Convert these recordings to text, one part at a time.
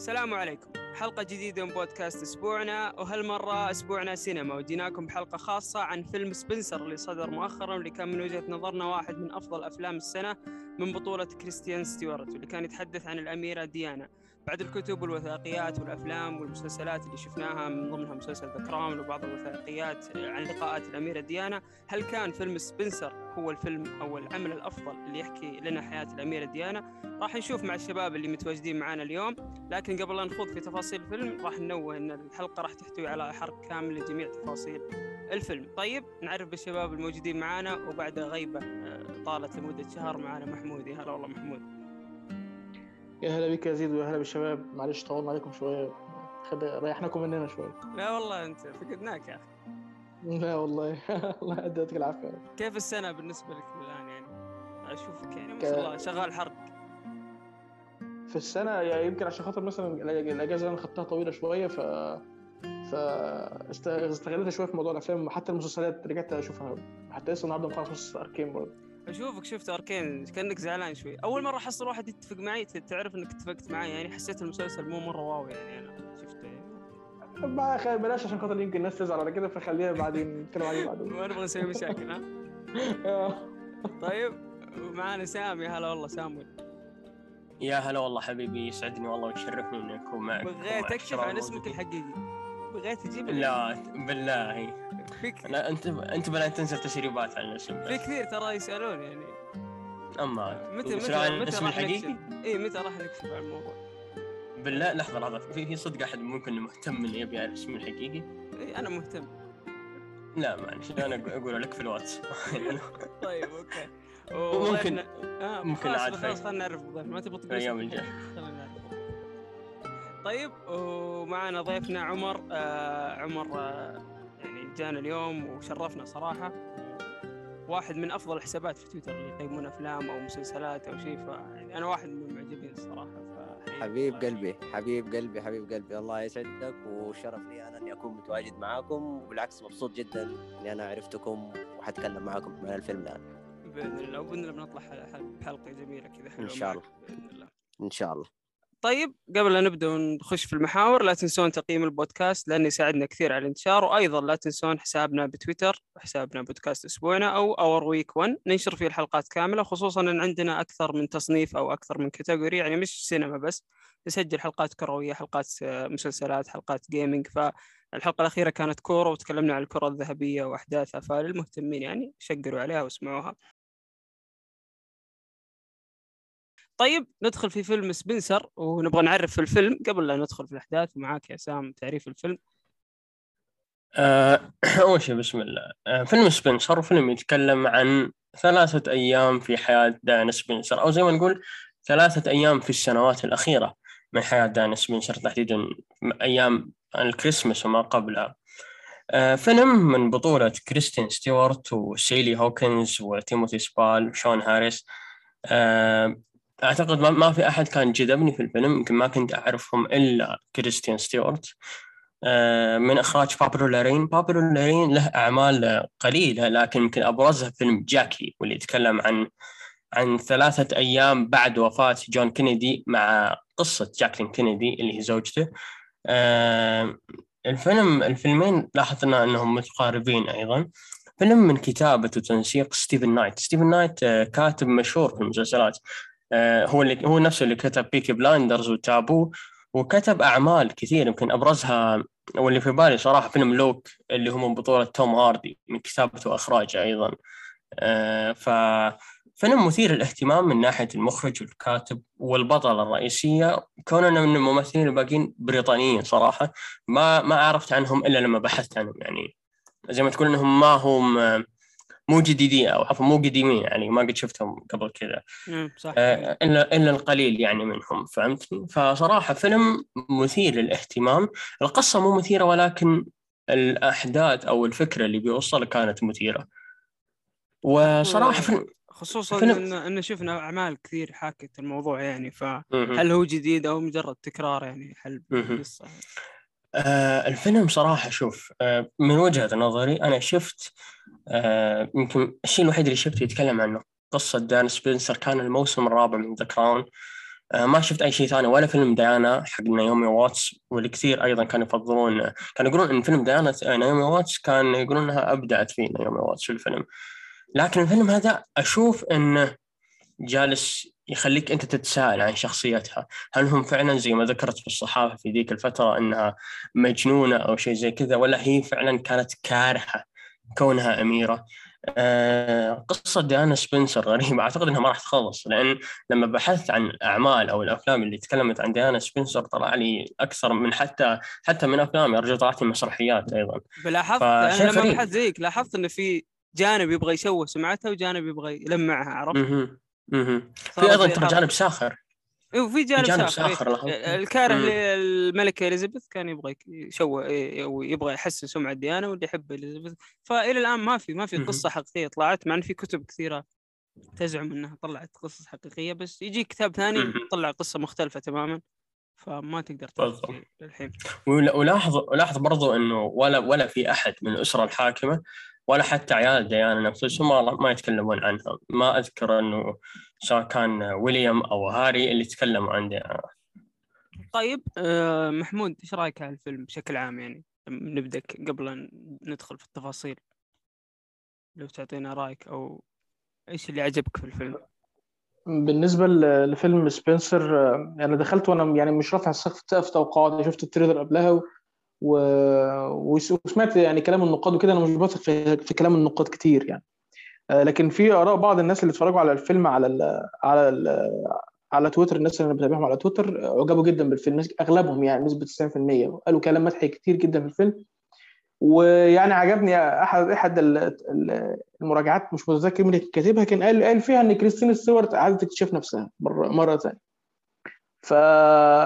السلام عليكم. حلقة جديدة من بودكاست أسبوعنا وهالمرة أسبوعنا سينما وجيناكم بحلقة خاصة عن فيلم سبنسر اللي صدر مؤخرا واللي كان من وجهة نظرنا واحد من أفضل أفلام السنة من بطولة كريستين ستيوارت واللي كان يتحدث عن الأميرة ديانا. بعد الكتب والوثائقيات والأفلام والمسلسلات اللي شفناها من ضمنها مسلسل ذا وبعض الوثائقيات عن لقاءات الأميرة ديانا هل كان فيلم سبنسر هو الفيلم أو العمل الأفضل اللي يحكي لنا حياة الأميرة ديانا؟ راح نشوف مع الشباب اللي متواجدين معنا اليوم لكن قبل لا نخوض في تفاصيل الفيلم راح ننوه إن الحلقة راح تحتوي على حرق كامل لجميع تفاصيل الفيلم. طيب نعرف بالشباب الموجودين معنا وبعد غيبة آه، طالت لمدة شهر معنا محمود يا هلا والله محمود. يا هلا بك يا زيد ويا هلا بالشباب. معلش طولنا عليكم شوية. خد... ريحناكم مننا شوية لا والله انت فقدناك يا أخي. لا والله. الله يديك العافية. كيف السنة بالنسبة لك الآن يعني؟ أشوفك يعني ما شاء الله شغال حرق في السنة يعني يمكن عشان خاطر مثلا الأجازة اللي أنا خدتها طويلة شوية ف فاستغلتها شوية في موضوع الأفلام حتى المسلسلات رجعت أشوفها. حتى لسه النهارده مخلص مسلسل اركين برضه. أشوفك شفت أركين كأنك زعلان شوي. أول مرة احصل واحد يتفق معي تعرف إنك اتفقت معي يعني حسيت المسلسل مو مرة واو يعني أنا شفته يعني. ما خ... بلاش عشان خاطر يمكن الناس تزعل على كده فخليها بعدين نتكلم عليه بعدين. ما نبغى نسوي مشاكل ها؟ طيب ومعانا سامي. هلا والله سامي. يا هلا والله حبيبي يسعدني والله ويشرفني إني أكون معك. بغيت تكشف عن اسمك الحقيقي. بغيت تجيب لا بالله. فيك لا انت أنت بلا تنسى تسريبات عن الاسم في كثير ترى يسألون يعني. أما متى متى متى الاسم الحقيقي؟ اي متى راح نكشف عن الموضوع؟ بالله لحظة لحظة. في في صدق أحد ممكن مهتم إنه يبي يعرف اسمي الحقيقي؟ اي أنا مهتم. لا معلش أنا أقول لك في الواتس. طيب okay. ممكن آه ممكن عاد خلاص خلينا نعرف ما تبغى تقول الأيام الجايه طيب ومعنا ضيفنا عمر. آه عمر آه جانا اليوم وشرفنا صراحة. واحد من أفضل الحسابات في تويتر اللي يقيمون أفلام أو مسلسلات أو شيء فيعني أنا واحد من المعجبين الصراحة حبيب قلبي حبيب قلبي حبيب قلبي. الله يسعدك وشرف لي أنا إني أكون متواجد معاكم وبالعكس مبسوط جدا إني أنا عرفتكم وحتكلم معاكم عن الفيلم الآن. بإذن الله وبإذن الله بنطلع بحلقه جميلة كذا إن شاء الله. بإذن الله. إن شاء الله. طيب قبل لا نبدأ ونخش في المحاور لا تنسون تقييم البودكاست لأنه يساعدنا كثير على الانتشار وأيضا لا تنسون حسابنا بتويتر حسابنا بودكاست أسبوعنا أو our week 1 ننشر فيه الحلقات كاملة خصوصا إن عندنا أكثر من تصنيف أو أكثر من category يعني مش سينما بس نسجل حلقات كروية حلقات مسلسلات حلقات gaming فالحلقة الأخيرة كانت كورة وتكلمنا عن الكرة الذهبية وأحداثها فللمهتمين يعني شقروا عليها واسمعوها. طيب ندخل في فيلم سبنسر ونبغى نعرف في الفيلم. قبل لا ندخل في الأحداث معاك يا سام تعريف الفيلم. آه، أول شيء بسم الله. آه، فيلم سبنسر فيلم يتكلم عن ثلاثة أيام في حياة ديانا سبنسر أو زي ما نقول ثلاثة أيام في السنوات الأخيرة من حياة ديانا سبنسر تحديدا أيام الكريسماس وما قبلها. آه، فيلم من بطولة كريستين ستيوارت وسالي هوكنز وتيموثي سبال وشون هاريس. أعتقد ما في أحد كان جذبني في الفيلم يمكن ما كنت أعرفهم إلا كريستين ستيوارت. آه، من إخراج بابلو لارين. بابلو لارين له أعمال قليلة لكن يمكن أبرزها فيلم جاكي واللي يتكلم عن عن ثلاثة أيام بعد وفاة جون كينيدي مع قصة جاكلين كينيدي اللي هي زوجته. آه، الفيلم الفيلمين لاحظنا أنهم متقاربين أيضا. فيلم من كتابة وتنسيق ستيفن نايت. ستيفن نايت آه، كاتب مشهور في المسلسلات. هو اللي هو نفسه اللي كتب بيكي بلايندرز وتابو وكتب أعمال كثير يمكن أبرزها واللي في بالي صراحة فيلم لوك اللي هو من بطولة توم هاردي من كتابته وإخراجه أيضا. آه، ف فيلم مثير للاهتمام من ناحية المخرج والكاتب والبطلة الرئيسية. كوننا من الممثلين الباقيين بريطانيين صراحة. ما ما عرفت عنهم إلا لما بحثت عنهم يعني زي ما تقول إنهم ما هم مو جديدين أو عفوا مو قديمين يعني ما قد شفتهم قبل كذا. صح. آه إلا إلا القليل يعني منهم فهمتني فصراحة فيلم مثير للاهتمام. القصة مو مثيرة ولكن الأحداث أو الفكرة اللي بيوصل كانت مثيرة. وصراحة فيلم خصوصا فيلم... ان شفنا أعمال كثير حاكت الموضوع يعني فهل هو جديد أو مجرد تكرار يعني هل القصة آه الفيلم صراحة شوف آه من وجهة نظري أنا شفت آه يمكن الشيء الوحيد اللي شفته يتكلم عنه قصة ديانا سبنسر كان الموسم الرابع من ذا كراون آه، ما شفت أي شيء ثاني ولا فيلم ديانا حق ناعومي واتس والكثير أيضا كانوا يفضلون كانوا يقولون إن فيلم ديانا ناعومي واتس كان يقولون إنها أبدعت فيه ناعومي واتس في الفيلم. لكن الفيلم هذا أشوف انه جالس يخليك أنت تتساءل عن شخصيتها، هل هم فعلا زي ما ذكرت في الصحافة في ذيك الفترة إنها مجنونة أو شيء زي كذا ولا هي فعلا كانت كارهة كونها أميرة؟ آه قصة ديانا سبنسر غريبة. أعتقد أنها ما راح تخلص لأن لما بحثت عن الأعمال أو الأفلام اللي تكلمت عن ديانا سبنسر طلع لي أكثر من حتى حتى من أفلام أرجو طلعت لي مسرحيات أيضا. لاحظت أنا لما بحثت زيك لاحظت أنه في جانب يبغى يشوه سمعتها وجانب يبغى يلمعها عرفت؟ في أيضا ترى جانب ساخر. وفي جانب, جانب ساخر, الكاره للملكه إليزابيث كان يبغى يشوه أو يبغى يحسن سمعة ديانا واللي يحب إليزابيث. فإلى الآن ما في ما في قصة حقيقية طلعت مع إن في كتب كثيرة تزعم إنها طلعت قصص حقيقية بس يجي كتاب ثاني يطلع قصة مختلفة تماما فما تقدر تفهم الحين ولاحظ ولاحظ برضو إنه ولا ولا في أحد من الاسره الحاكمة ولا حتى عيال ديانا نفسهم ما, ما يتكلمون عنها ما أذكر أنه سواء كان ويليام أو هاري اللي تكلموا عن ديانا طيب آه، محمود إيش رأيك على الفيلم بشكل عام يعني؟ نبدا قبل أن ندخل في التفاصيل. لو تعطينا رأيك أو إيش اللي عجبك في الفيلم؟ بالنسبة لفيلم سبنسر آه، أنا دخلت وأنا يعني مش رافع سقف توقعاتي. شفت ال trailer قبلها و... وسمعت يعني كلام النقاد وكده. أنا مش بثق في... في كلام النقاد كتير يعني. آه، لكن في آراء بعض الناس اللي اتفرجوا على الفيلم على ال... على ال... على تويتر الناس اللي أنا بتابعهم على تويتر عجبوا جدا بالفيلم. أغلبهم يعني نسبة 90% قالوا كلام مدحي كتير جدا في الفيلم. ويعني عجبني احد احد المراجعات مش متذكر مين اللي كاتبها كان قال قال فيها إن كريستين ستيوارت عايزة تكتشف نفسها مره مرة ثانية ف...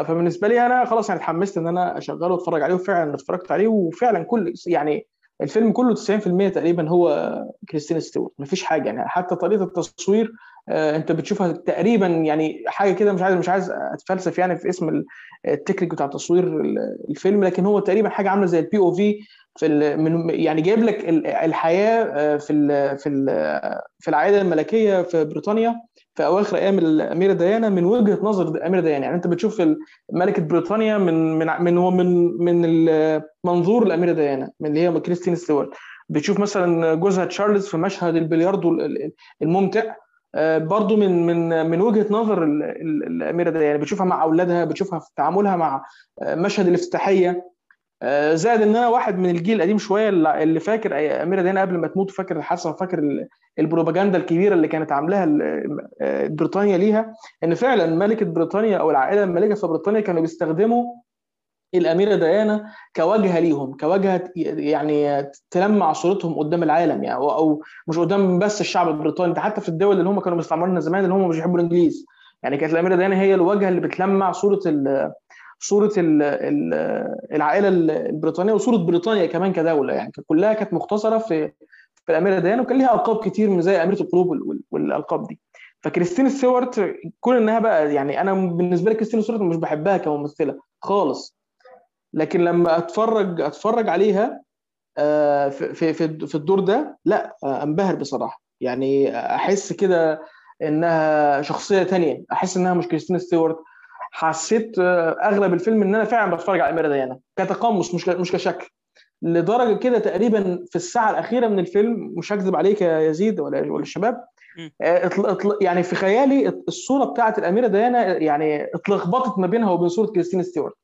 فبالنسبة لي أنا خلاص يعني اتحمست إن أنا أشغله وأتفرج عليه وفعلا اتفرجت عليه وفعلا كل يعني الفيلم كله 90% تقريبا هو كريستين ستيوارت. مفيش حاجة يعني حتى طريقة التصوير آه أنت بتشوفها تقريبا يعني حاجة كده مش عايز مش عايز أتفلسف يعني في اسم التكنيك بتاع تصوير الفيلم لكن هو تقريبا حاجة عاملة زي ال POV في من يعني جايب لك الحياة آه، في ال في ال في العائلة الملكية في بريطانيا في أواخر أيام الاميره ديانا من وجهة نظر الاميره ديانا. يعني أنت بتشوف ملكة بريطانيا من من من من من منظور الاميره ديانا من اللي هي كريستين ستيوارت. بتشوف مثلا جوزها تشارلز في مشهد البلياردو الممتع آه، برضو من من من وجهة نظر الاميره ديانا. بتشوفها مع أولادها بتشوفها في تعاملها مع آه، مشهد الافتتاحية. زائد إن أنا واحد من الجيل القديم شوية اللي فاكر أميرة دينا قبل ما تموت فاكر الحادثه وفاكر البروباجندا الكبيرة اللي كانت عاملاها آه، بريطانيا ليها إن فعلا ملكة بريطانيا أو العائلة المالكه في بريطانيا كانوا بيستخدموا الأميرة ديانا كواجهة ليهم كواجهة يعني تلمع صورتهم قدام العالم يعني أو مش قدام بس الشعب البريطاني انت حتى في الدول اللي هم كانوا مستعمرينها زمان اللي هم مش بيحبوا الإنجليز. يعني كانت الأميرة ديانا هي الواجهة اللي بتلمع صورة صورة العائلة البريطانية وصورة بريطانيا كمان كدولة يعني كلها كانت مختصرة في في الأميرة ديانا وكان ليها ألقاب كتير من زي أميرة القلوب والألقاب دي. فكريستين ستيوارت كون إنها بقى يعني أنا بالنسبة لي كريستين ستيوارت مش بحبها كممثلة خالص. لكن لما أتفرج أتفرج عليها آه، في في في الدور ده لا آه، أنبهر بصراحة. يعني أحس كده إنها شخصية تانية أحس إنها مش كريستين ستيوارت. حسيت آه، أغلب الفيلم إن أنا فعلا بتفرج على اميره ديانا كتقمص مش مش كشكل. لدرجة كده تقريبا في الساعة الأخيرة من الفيلم مش هكذب عليك يا يزيد ولا ولا الشباب آه، يعني في خيالي الصورة بتاعت الأميرة ديانا يعني اتلخبطت ما بينها وبين صورة كريستين ستيوارت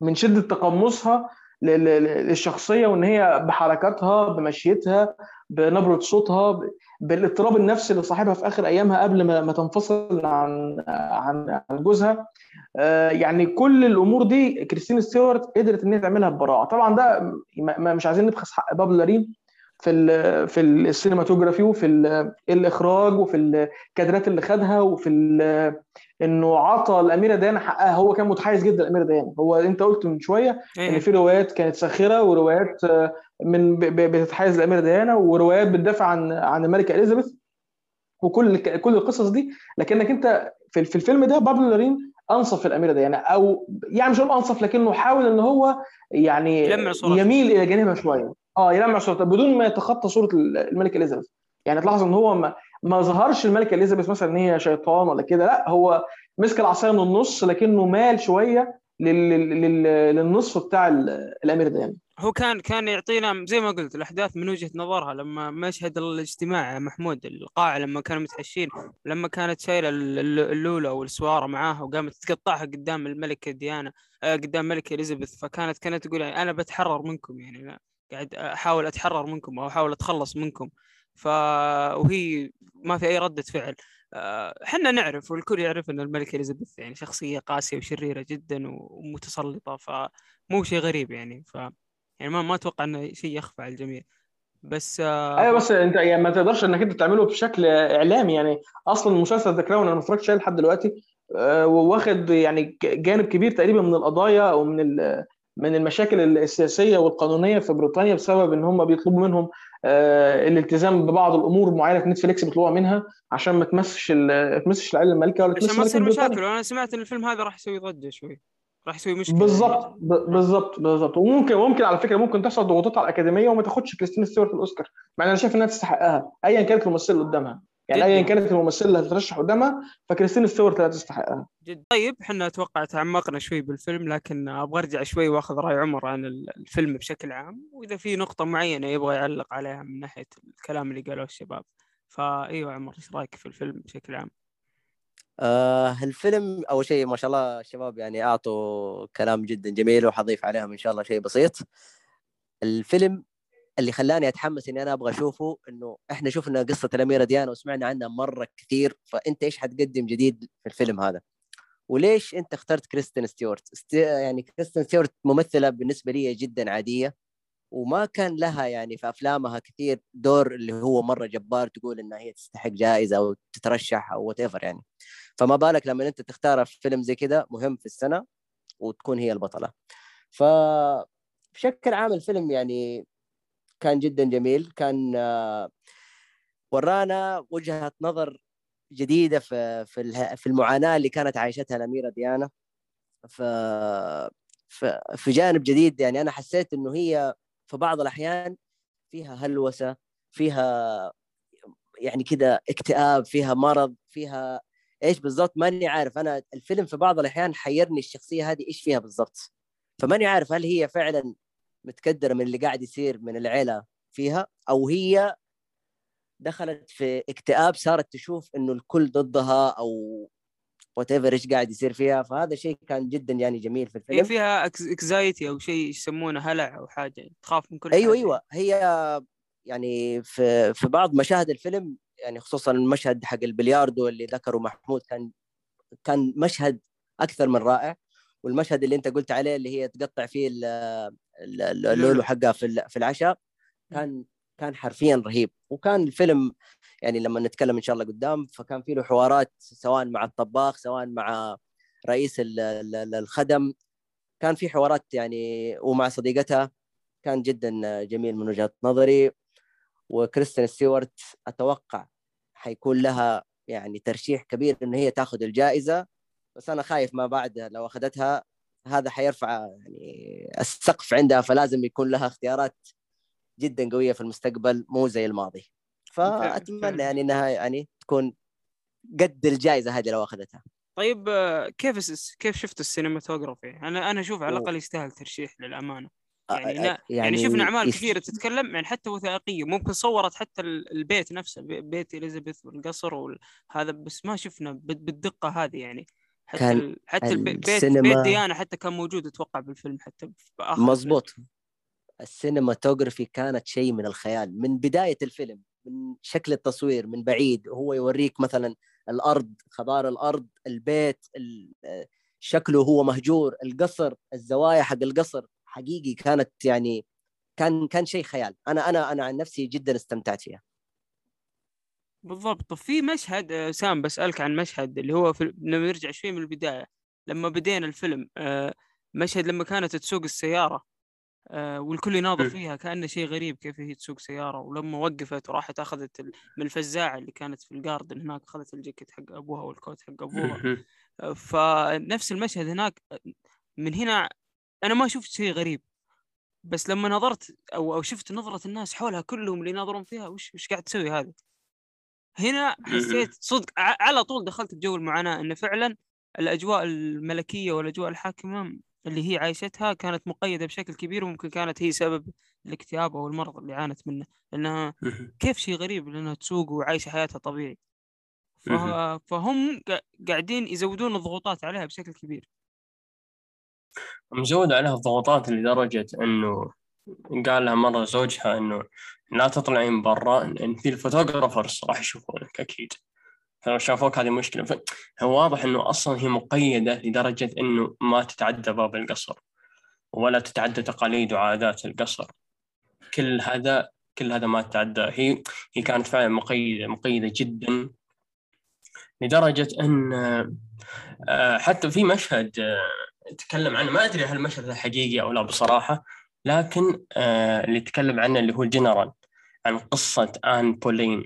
من شدة تقمصها للشخصية وإن هي بحركاتها بمشيتها بنبرة صوتها بالاضطراب النفسي اللي صاحبها في آخر أيامها قبل ما, تنفصل عن عن عن جوزها. يعني كل الأمور دي كريستين ستيوارت قدرت إن هي تعملها ببراعة. طبعا ده مش عايزين نبخس حق بابلو لارين في ال في ال cinematography وفي الإخراج وفي الكادرات اللي خدها وفي إنه عطى الاميره ديانا حقها. هو كان متحيز جدا الاميره ديانا هو أنت قلت من شوية إيه. إن في روايات كانت ساخرة وروايات آه، من بتتحيز الاميره ديانا وروايات بتدافع عن عن الملكة إليزابيث وكل كل القصص دي. لكنك أنت في الفيلم ده بابلو لارين أنصف الأميرة ديانا أو يعني مش أنصف لكنه حاول إن هو يعني يميل إلى جانبها شوية. آه يلمع صورتها بدون ما يتخطى صورة الملكة إليزابيث. يعني تلاحظ إن هو ما ما ظهرش الملكة إليزابيث مثلا إن هي شيطان ولا كده لا هو مسك العصاية من النص لكنه مال شوية لل... لل... للنصف بتاع ال- الامير ده يعني. هو كان كان يعطينا زي ما قلت الأحداث من وجهة نظرها لما مشهد الاجتماع محمود القاعه لما كانوا متحشين لما كانت شايلة ال- ال- اللوله والسوارة معاها وقامت تقطعها قدام الملكه ديانا آه، قدام الملكه إليزابيث فكانت كانت تقول يعني أنا بتحرر منكم يعني أنا قاعد أحاول أتحرر منكم أو أحاول أتخلص منكم. ف وهي ما في أي ردة فعل. آه، إحنا نعرف والكل يعرف إن الملكه إليزابيث يعني شخصية قاسية وشريرة جدا ومتسلطة فمو شيء غريب يعني ف يعني ما ما أتوقع إنه شيء يخفى على الجميع. بس آه، أيوه بس أنت يعني ما تقدرش إنك أنت تعمله بشكل إعلامي. يعني أصلا مسلسل The Crown أنا ما اتفرجتش عليه لحد دلوقتي آه، واخد يعني جانب كبير تقريبا من القضايا أو من ال- من المشاكل السياسية والقانونية في بريطانيا بسبب إن هم بيطلبوا منهم آه، الالتزام ببعض الأمور معينة في Netflix بيطلبوها منها عشان ما تمسش ما تمسش العائله المالكه ولا عشان تمس ما تصير مشاكل. وأنا سمعت إن الفيلم هذا راح يسوي ضجة شوي. راح يسوي مشكلة بالظبط يعني. ب- بالظبط بالظبط وممكن ممكن على فكرة ممكن تحصل ضغوطات على الأكاديمية وما تاخدش كريستين ستيوارت الأوسكار. مع إن أنا شايف إنها تستحقها ايا كانت الممثلة اللي قدامها. يعني. ايا كانت الممثلة اللي هتترشح قدامها فكريستين ستيوارت لا تستحقها. جد طيب إحنا أتوقع تعمقنا شوي بالفيلم لكن أبغى أرجع شوي وأخذ رأي عمر عن ال- الفيلم بشكل عام. وإذا في نقطة معينة يبغى يعلق عليها من ناحية الكلام اللي قالوه الشباب. فايوه عمر إيش رأيك في الفيلم بشكل عام؟ آه الفيلم أول شيء ما شاء الله الشباب يعني أعطوا كلام جدا جميل وحأضيف عليهم إن شاء الله شيء بسيط. الفيلم اللي خلاني أتحمس إني أنا أبغى أشوفه إنه إحنا شفنا قصة الأميرة ديانا وسمعنا عنها مرة كثير فأنت إيش حتقدم جديد في الفيلم هذا؟ وليش أنت اخترت كريستين ستيوارت است... يعني كريستين ستيوارت ممثلة بالنسبة لي جدا عادية وما كان لها يعني في أفلامها كثير دور اللي هو مرة جبار تقول إنها هي تستحق جائزة أو تترشح أو what يعني. فما بالك لما انت تختار في فيلم زي كذا مهم في السنة وتكون هي البطلة. ف بشكل عام الفيلم يعني كان جدا جميل. كان آه، ورانا وجهة نظر جديدة في في المعاناة اللي كانت عايشتها الأميرة ديانا. ف في جانب جديد يعني أنا حسيت إنه هي في بعض الأحيان فيها هلوسة فيها يعني كده اكتئاب فيها مرض فيها إيش بالضبط؟ ماني عارف. أنا الفيلم في بعض الأحيان حيرني الشخصية هذه إيش فيها بالضبط. فماني عارف هل هي فعلا متكدره من اللي قاعد يصير من العيلة فيها أو هي دخلت في اكتئاب صارت تشوف إنه الكل ضدها أو what إيش قاعد يصير فيها. فهذا شيء كان جدا يعني جميل في هي الفيلم فيها anxiety أو شيء يسمونه هلع أو حاجة تخاف من كل أيوه حاجة. أيوه. هي يعني في في بعض مشاهد الفيلم يعني خصوصا المشهد حق البلياردو اللي ذكره محمود كان كان مشهد أكثر من رائع. والمشهد اللي أنت قلت عليه اللي هي تقطع فيه ال- ال- ال- اللولو. حقها في في العشاء كان كان حرفيا رهيب. وكان الفيلم يعني لما نتكلم إن شاء الله قدام فكان فيه له حوارات سواء مع الطباخ سواء مع رئيس ال- ال- ال- الخدم. كان في حوارات يعني ومع صديقتها. كان جدا جميل من وجهة نظري. وكريستين ستيوارت أتوقع حيكون لها يعني ترشيح كبير إن هي تاخذ الجائزة بس أنا خايف ما بعد لو أخذتها هذا حيرفع يعني السقف عندها فلازم يكون لها اختيارات جدا قوية في المستقبل مو زي الماضي. فأتمنى يعني إنها يعني تكون قد الجائزة هذه لو أخذتها طيب آه، كيف كيف شفت ال cinematography؟ أنا أنا أشوف على. الأقل يستاهل ترشيح للأمانة آه، يعني, آه، لا يعني شفنا أعمال يس- كثيرة تتكلم يعني حتى وثائقية ممكن صورت حتى ال- البيت نفسه بي- بيت إليزابيث والقصر وهذا بس ما شفنا بال- بالدقة هذه يعني. حتى كان ال... حتى البي- بيت السينما- بيت ديانا حتى كان موجود أتوقع بالفيلم حتى مزبوط ال cinematography كانت شيء من الخيال من بداية الفيلم من شكل التصوير من بعيد. هو يوريك مثلا الأرض خضار الأرض البيت ال- آه، شكله هو مهجور القصر الزوايا حق القصر. حقيقي كانت يعني كان كان شيء خيال. أنا أنا أنا عن نفسي جدا استمتعت فيها. بالضبط. في مشهد آه، سام بسألك عن مشهد اللي هو في لما نرجع شوي من البداية. لما بدينا الفيلم آه، مشهد لما كانت تسوق السيارة آه، والكل يناظر م. فيها كأنه شيء غريب كيف هي تسوق سيارة. ولما وقفت وراحت أخذت ال- من الفزاعة اللي كانت في الجاردن هناك أخذت الجاكيت حق أبوها والكوت حق أبوها. آه، فنفس المشهد هناك من هنا أنا ما شفت شيء غريب بس لما نظرت أو أو شفت نظرة الناس حولها كلهم اللي يناظرون فيها وش وش قاعد تسوي هذه هنا حسيت صدق على طول دخلت بجو المعاناة انه فعلا الأجواء الملكية والأجواء الحاكمة اللي هي عايشتها كانت مقيدة بشكل كبير وممكن كانت هي سبب الاكتئاب أو المرض اللي عانت منه لأنها. كيف شيء غريب لانها تسوق وعايشة حياتها طبيعي. فهم قا- قاعدين يزودون الضغوطات عليها بشكل كبير مزود عليها الضغوطات لدرجة إنه قال لها مرة زوجها إنه لا تطلعين برا إن في الفوتوغرافرز راح يشوفونك أكيد. فلو شافوك هذه مشكلة. هو واضح إنه أصلا هي مقيدة لدرجة إنه ما تتعدى باب القصر ولا تتعدى تقاليد وعادات القصر. كل هذا كل هذا ما تتعدى. هي هي كانت فعلا مقيدة مقيدة جدا لدرجة أن آه، حتى في مشهد آه، تكلم عنه. ما أدري هل المشهد حقيقي أو لا بصراحة لكن آه، اللي تكلم عنه اللي هو الجنرال عن قصة آن بولين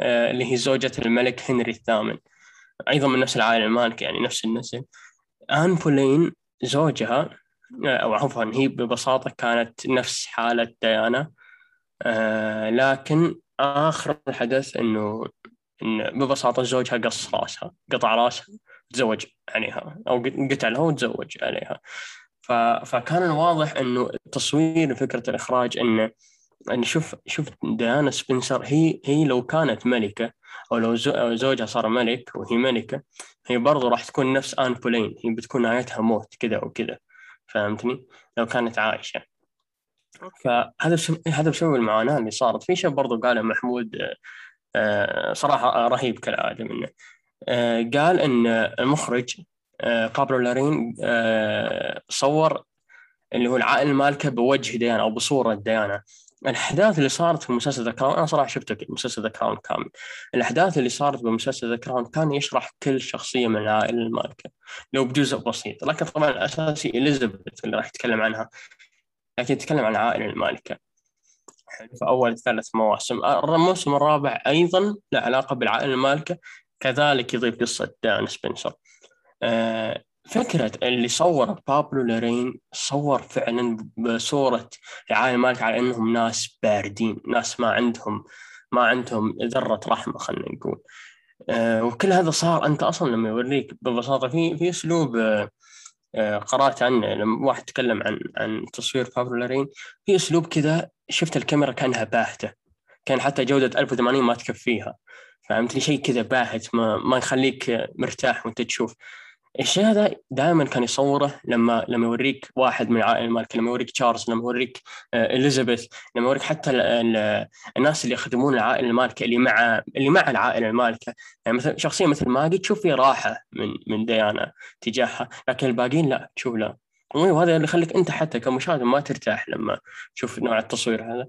آه، اللي هي زوجة الملك هنري الثامن. أيضا من نفس العائلة المالكة يعني نفس النسل آن بولين زوجها آه، أو عفوا هي ببساطة كانت نفس حالة ديانا لكن آخر الحدث إنه إن ببساطة زوجها قص راسها قطع راسها. تزوج عليها أو قتلها وتزوج عليها. فكان الواضح إنه تصوير فكرة الإخراج إنه أن شوف شوف ديانا سبنسر هي هي لو كانت ملكة أو لو زوجها صار ملك وهي ملكة هي برضو راح تكون نفس آن بولين هي بتكون نهايتها موت كذا وكذا فهمتني؟ لو كانت عايشة فهذا بسبب هذا بسبب المعاناة اللي صارت في شيء برضو قاله محمود آه، آه، صراحة رهيب كالعادة منه قال إن المخرج آه، بابلو لارين آه، صور اللي هو العائله المالكه بوجه ديانا أو بصورة ديانا. الأحداث اللي صارت في مسلسل The Crown أنا صراحة شفته مسلسل The Crown كامل. الأحداث اللي صارت بمسلسل The Crown كان يشرح كل شخصية من العائله المالكه لو بجزء بسيط. لكن طبعا الأساسي إليزابيث اللي راح يتكلم عنها. لكن يتكلم عن العائله المالكة. في أول ثلاث مواسم الموسم الرابع أيضا له علاقة بالعائله المالكة. كذلك يضيف قصة ديانا سبنسر. آه، فكرة اللي صور بابلو لارين صور فعلا بصورة العائلة المالكة على إنهم ناس باردين ناس ما عندهم ما عندهم ذرة رحمة خلينا نقول. آه، وكل هذا صار أنت أصلا لما يوريك ببساطة في في أسلوب آه، قرأت عنه لما واحد تكلم عن عن تصوير بابلو لارين في أسلوب كذا شفت الكاميرا كانها باهتة كان حتى جودة 1080 ما تكفيها. فهمتني شيء كذا باهت ما, ما يخليك مرتاح وانت تشوف. الشيء هذا؟ دائما كان يصوره لما لما يوريك واحد من العائلة المالكه لما يوريك تشارلز لما يوريك آه، إليزابيث لما يوريك حتى ال ال الناس اللي يخدمون العائلة المالكه اللي مع اللي مع العائلة المالكه يعني مثلا شخصيه مثل ماجي تشوف فيه راحة من من ديانا تجاهها لكن الباقيين لا تشوف لا. وهذا اللي يخليك أنت حتى كمشاهد ما ترتاح لما تشوف نوع التصوير هذا.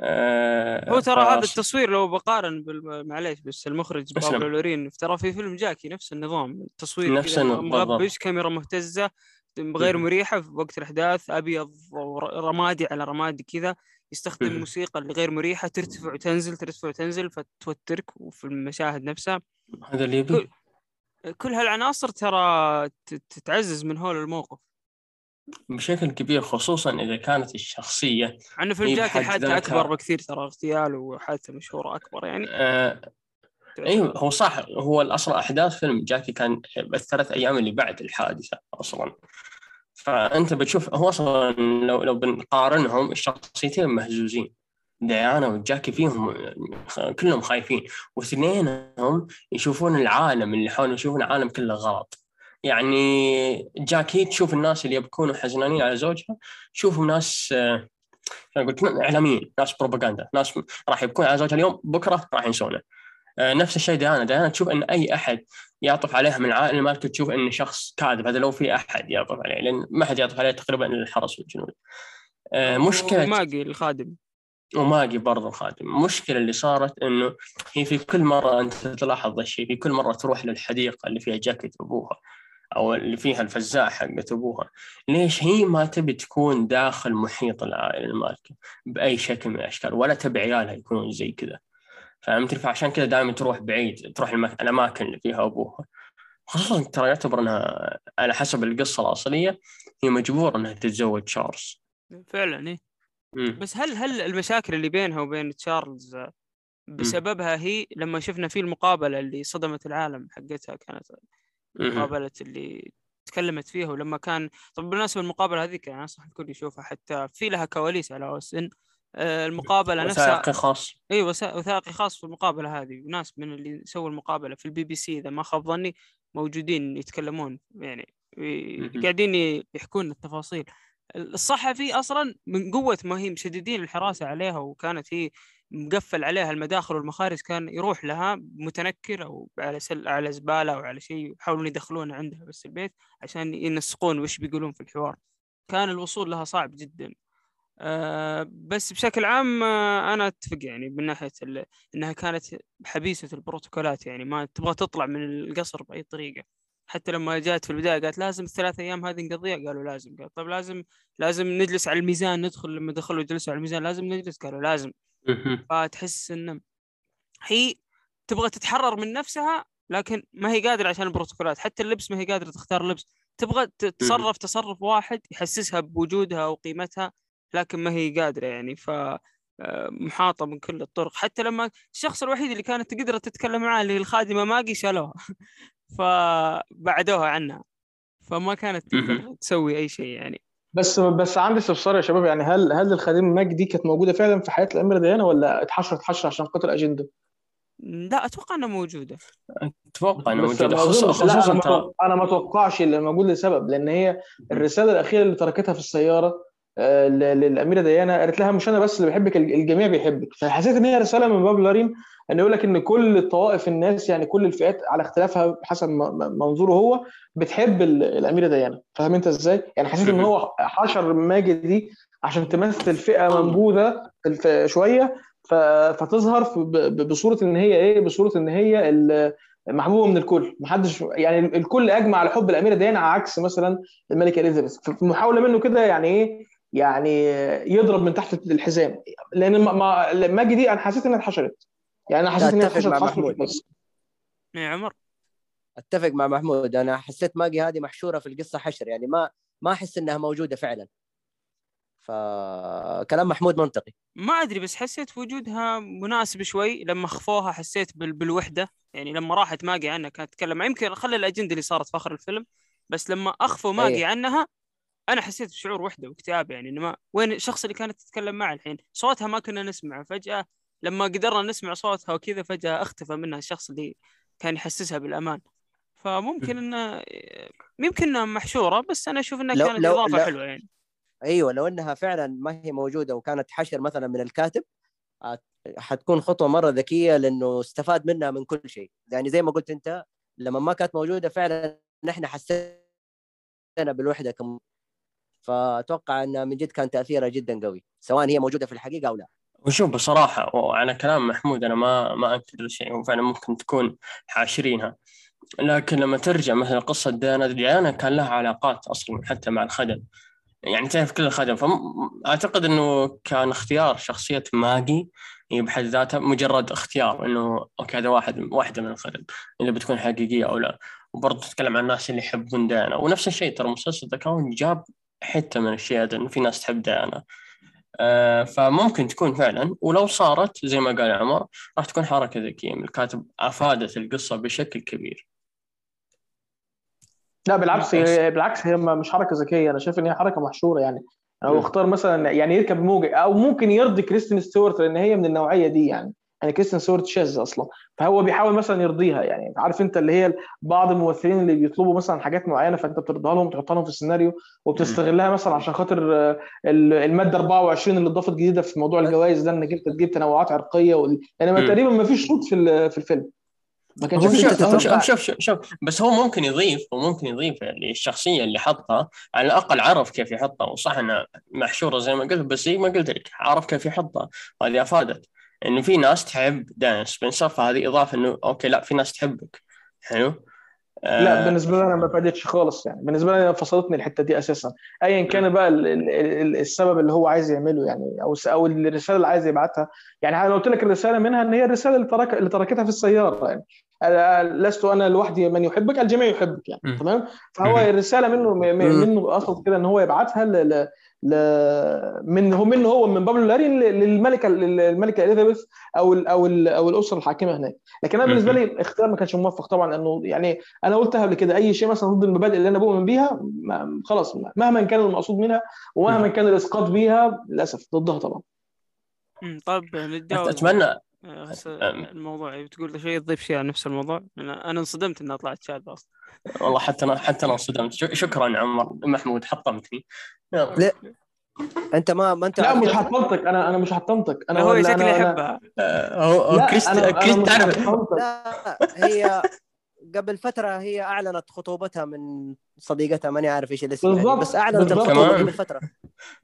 آه، هو ترى هذا التصوير لو بقارن بال... معليش بس المخرج. بابلو لورين ترى في فيلم جاكي نفس النظام التصوير نفس مغبش. كاميرا مهتزة غير. مريحة في وقت الأحداث أبيض ورمادي على رمادي كذا يستخدم مم. موسيقى اللي غير مريحة ترتفع وتنزل ترتفع وتنزل فتوترك وفي المشاهد نفسها هذا اللي يبي كل هالعناصر ترى ت- ت- تعزز من هول الموقف بشكل كبير خصوصا إذا كانت الشخصية عنه فيلم جاكي بحد حادثه ذاتها- أكبر بكثير ترى اغتيال وحادثة مشهورة أكبر يعني. آه أيوه هو صح هو الأصل أحداث فيلم جاكي كان بالثلاث أيام اللي بعد الحادثة أصلا. فأنت بتشوف هو أصلا لو لو بنقارنهم الشخصيتين مهزوزين. ديانا وجاكي فيهم كلهم خايفين واثنينهم يشوفون العالم اللي حولهم يشوفون العالم كله غلط. يعني جاكي تشوف الناس اللي يبكون وحزنانين على زوجها تشوفهم ناس آه، لك إعلاميين ناس بروباغندا ناس راح يبكون على زوجها اليوم بكرة راح ينسونه. آه، نفس الشيء ديانا ديانا تشوف إن أي أحد يعطف عليها من العائلة المالكه تشوف انه شخص كاذب هذا لو في أحد يعطف عليه لأن ما حد يعطف عليه تقريبا إلا الحرس والجنود. آه، مشكله ماجي الخادم. وماجي برضو خادم المشكلة اللي صارت إنه هي في كل مرة أنت تلاحظ الشيء في كل مرة تروح للحديقة اللي فيها جاكيت أبوها. أو اللي فيها الفزاعه حقت أبوها ليش هي ما تبي تكون داخل محيط العائلة المالكه بأي شكل من الأشكال ولا تبي عيالها يكونون زي كذا فهمتني فعشان كذا دائما تروح بعيد تروح. الأماكن اللي فيها أبوها خصوصا ترى يعتبر إنها على حسب القصة الأصلية هي مجبوره إنها تتزوج تشارلز فعلا إيه. مم. بس هل هل المشاكل اللي بينها وبين تشارلز بسببها هي لما شفنا في المقابلة اللي صدمت العالم حقتها كانت مقابله اللي تكلمت فيها ولما كان طب بالنسبة المقابله هذيك يعني انصح الكل يشوفها حتى في لها كواليس على أوسن. آه، المقابلة نفسها وثائقي خاص. إي وثائقي خاص في المقابلة هذه. وناس من اللي سووا المقابلة في البي بي سي إذا ما خاب ظني موجودين يتكلمون يعني قاعدين يحكون التفاصيل. الصحفي أصلا من قوة ما هي مشددين الحراسة عليها وكانت هي مقفل عليها المداخل والمخارج كان يروح لها متنكر أو على سل على زبالة أو على شيء يحاولون يدخلونه عندها بس البيت عشان ينسقون وش بيقولون في الحوار. كان الوصول لها صعب جدا. أه بس بشكل عام أه أنا أتفق يعني من ناحية إنها كانت حبيسة البروتوكولات يعني ما تبغى تطلع من القصر بأي طريقة. حتى لما جات في البداية قالت لازم الثلاث أيام هذه نقضيها؟ قالوا لازم. قال طيب لازم لازم نجلس على الميزان ندخل لما دخلوا جلسوا على الميزان لازم نجلس؟ قالوا لازم. فتحس إنه هي تبغى تتحرر من نفسها لكن ما هي قادرة عشان البروتوكولات. حتى اللبس ما هي قادرة تختار لبس تبغى تتصرف تصرف واحد يحسسها بوجودها وقيمتها لكن ما هي قادرة يعني. ف آه، محاطة من كل الطرق. حتى لما الشخص الوحيد اللي كانت تقدر تتكلم معاه اللي الخادمة ماجي شالوها. فبعدوها عنها. فما كانت تقدر تسوي أي شيء يعني. بس بس عندي استفسار يا شباب يعني هل هل الخادمه ماجي دي كانت موجودة فعلا في حياة الأميرة ديانا ولا اتحشرت حشر عشان خاطر أجندة؟ لا أتوقع إنها موجودة. أتوقع إنها موجودة خصوصا خصوصا أنا ما أتوقعش اللي موجود لسبب لأن هي الرسالة الأخيرة اللي تركتها في السيارة آه، للأميرة ديانا قالت لها مش أنا بس اللي بحبك الجميع بيحبك. فحسيت إن هي رسالة من باب لارين ان يقول لك إن كل الطوائف الناس يعني كل الفئات على اختلافها حسب منظوره هو بتحب الأميرة ديانا. فاهم أنت إزاي؟ يعني حسيت إن هو حشر ماجد دي عشان تمثل فئة منبوذة شوية فتظهر بصورة إن هي إيه؟ بصورة إن هي محبوبة من الكل. محدش يعني الكل أجمع على حب الأميرة ديانا عكس مثلا الملكه إليزابيث. في محاولة منه كده يعني إيه؟ يعني يضرب من تحت الحزام. لأن ماجي دي أنا حسيت إنها اتحشرت. يعني أنا حسيت انها اتحشرت مع محمود. يا عمر. أتفق مع محمود. أنا حسيت ماجي هذه محشورة في القصة حشر يعني ما ما أحس إنها موجودة فعلا. فكلام محمود منطقي. ما أدري بس حسيت وجودها مناسب شوي. لما خفوها حسيت بال... بالوحدة. يعني لما راحت ماجي عنها كانت تتكلم. يمكن خلى الأجندة اللي صارت في آخر الفيلم بس لما أخفوا ماجي أيه. عنها أنا حسيت بشعور وحدة واكتئاب يعني. إنه ما وين الشخص اللي كانت تتكلم معه الحين؟ صوتها ما كنا نسمعه. فجأة لما قدرنا نسمع صوتها وكذا فجأة أختفى منها الشخص اللي كان يحسسها بالأمان. فممكن انه يمكن إنها محشورة بس أنا أشوف إنها لو كانت لو إضافة لو حلوة يعني. أيوه لو إنها فعلا ما هي موجودة وكانت حشر مثلا من الكاتب حتكون خطوة مرة ذكية لأنه استفاد منها من كل شيء. يعني زي ما قلت أنت لما ما كانت موجودة فعلا نحن حسينا بالوحدة كم فأتوقع إنها من جد كان تأثيرها جدا قوي سواء هي موجودة في الحقيقة أو لا. وشوف بصراحة وعلى كلام محمود أنا ما ما أنكر شيء وفعلا ممكن تكون حاشرينها. لكن لما ترجع مثلا قصة ديانا ديانا كان لها علاقات أصلا حتى مع الخدم. يعني تعرف كل الخدم فاعتقد إنه كان اختيار شخصية ماجي هي بحد ذاتها مجرد اختيار إنه okay هذا واحد واحدة من الخدم اذا بتكون حقيقية أو لا. وبرضه تتكلم عن الناس اللي يحبون ديانا. ونفس الشيء ترى مسلسل ذا جاب حتة من الشيء هذا إنه في ناس تحب ديانا. فممكن تكون فعلا. ولو صارت زي ما قال عمر راح تكون حركة ذكية. من الكاتب أفادت القصة بشكل كبير. لا بالعكس هي بالعكس هي مش حركة ذكية. أنا شايف إن هي حركة محشورة يعني. هو اختار مثلا يعني يركب موجة أو ممكن يرضي كريستين ستيوارت لأن هي من النوعية دي يعني. يعني كريستين ستيوارت شاذ أصلا. فهو بيحاول مثلا يرضيها يعني. عارف أنت اللي هي بعض الممثلين اللي بيطلبوا مثلا حاجات معينة فأنت بترضاها لهم تحطها لهم في السيناريو وبتستغلها مثلا عشان خاطر المادة 24 اللي اضافت جديدة في موضوع الجوائز ده إنك أنت تجيب تنوعات عرقية وال... يعني تقريبا ما فيش شوط في في الفيلم. ما كانش شوف شوف, شوف شوف شوف. بس هو ممكن يضيف وممكن يضيف الشخصية اللي حطها. على الأقل عرف كيف يحطها. وصح إنها محشورة زي ما قلت بس زي ما قلت لك عرف كيف يحطها. وهذه أفادت. إنه في ناس تحب ديانا سبنسر فهذه إضافة إنه okay لا في ناس تحبك. حلو؟ آه. لا بالنسبة لي أنا ما فادتش خالص يعني. بالنسبة لي فصلتني الحتة دي أساسا. ايا كان بقى السبب اللي هو عايز يعمله يعني أو أو الرسالة اللي عايز يبعتها. يعني أنا قلت لك الرسالة منها إن هي الرسالة اللي ترك اللي تركتها في السيارة يعني. لست أنا لوحدي من يحبك الجميع يحبك يعني. تمام؟ فهو. الرسالة منه. منه قصد كده إن هو يبعتها. من هو منه هو من بابلو لارين ل- للملكه للملكة إليزابيث أو ال... أو ال... أو الأسرة الحاكمة هناك. لكن أنا بالنسبة لي اختيار ما كانش موفق طبعا لأنه يعني أنا قلتها قبل كده أي شيء مثلا ضد المبادئ اللي أنا بؤمن بيها ما... خلاص مهما كان المقصود منها ومهما كان الإسقاط بيها للأسف ضدها طبعا. طيب نتجاوز اتمنى آه،. الموضوع بتقول شيء تضيف شيء عن نفس الموضوع؟ أنا أنا انصدمت إنها طلعت شاذة أصلا. والله حتى أنا حتى أنا انصدمت. ش- شكرا عمر. محمود حطمتني. لا. أنت ما ما أنت لا مش؟ حطمتك. أنا أنا مش حطمتك. أنا هو أنا- يحبها. آه، هو هو لا كريست أنا كريست أنا مش تعرف. لا هي قبل فترة هي أعلنت خطوبتها من صديقتها ماني عارف إيش الاسم يعني بالضبط، بس اعلنت. الخطوبه. قبل فترة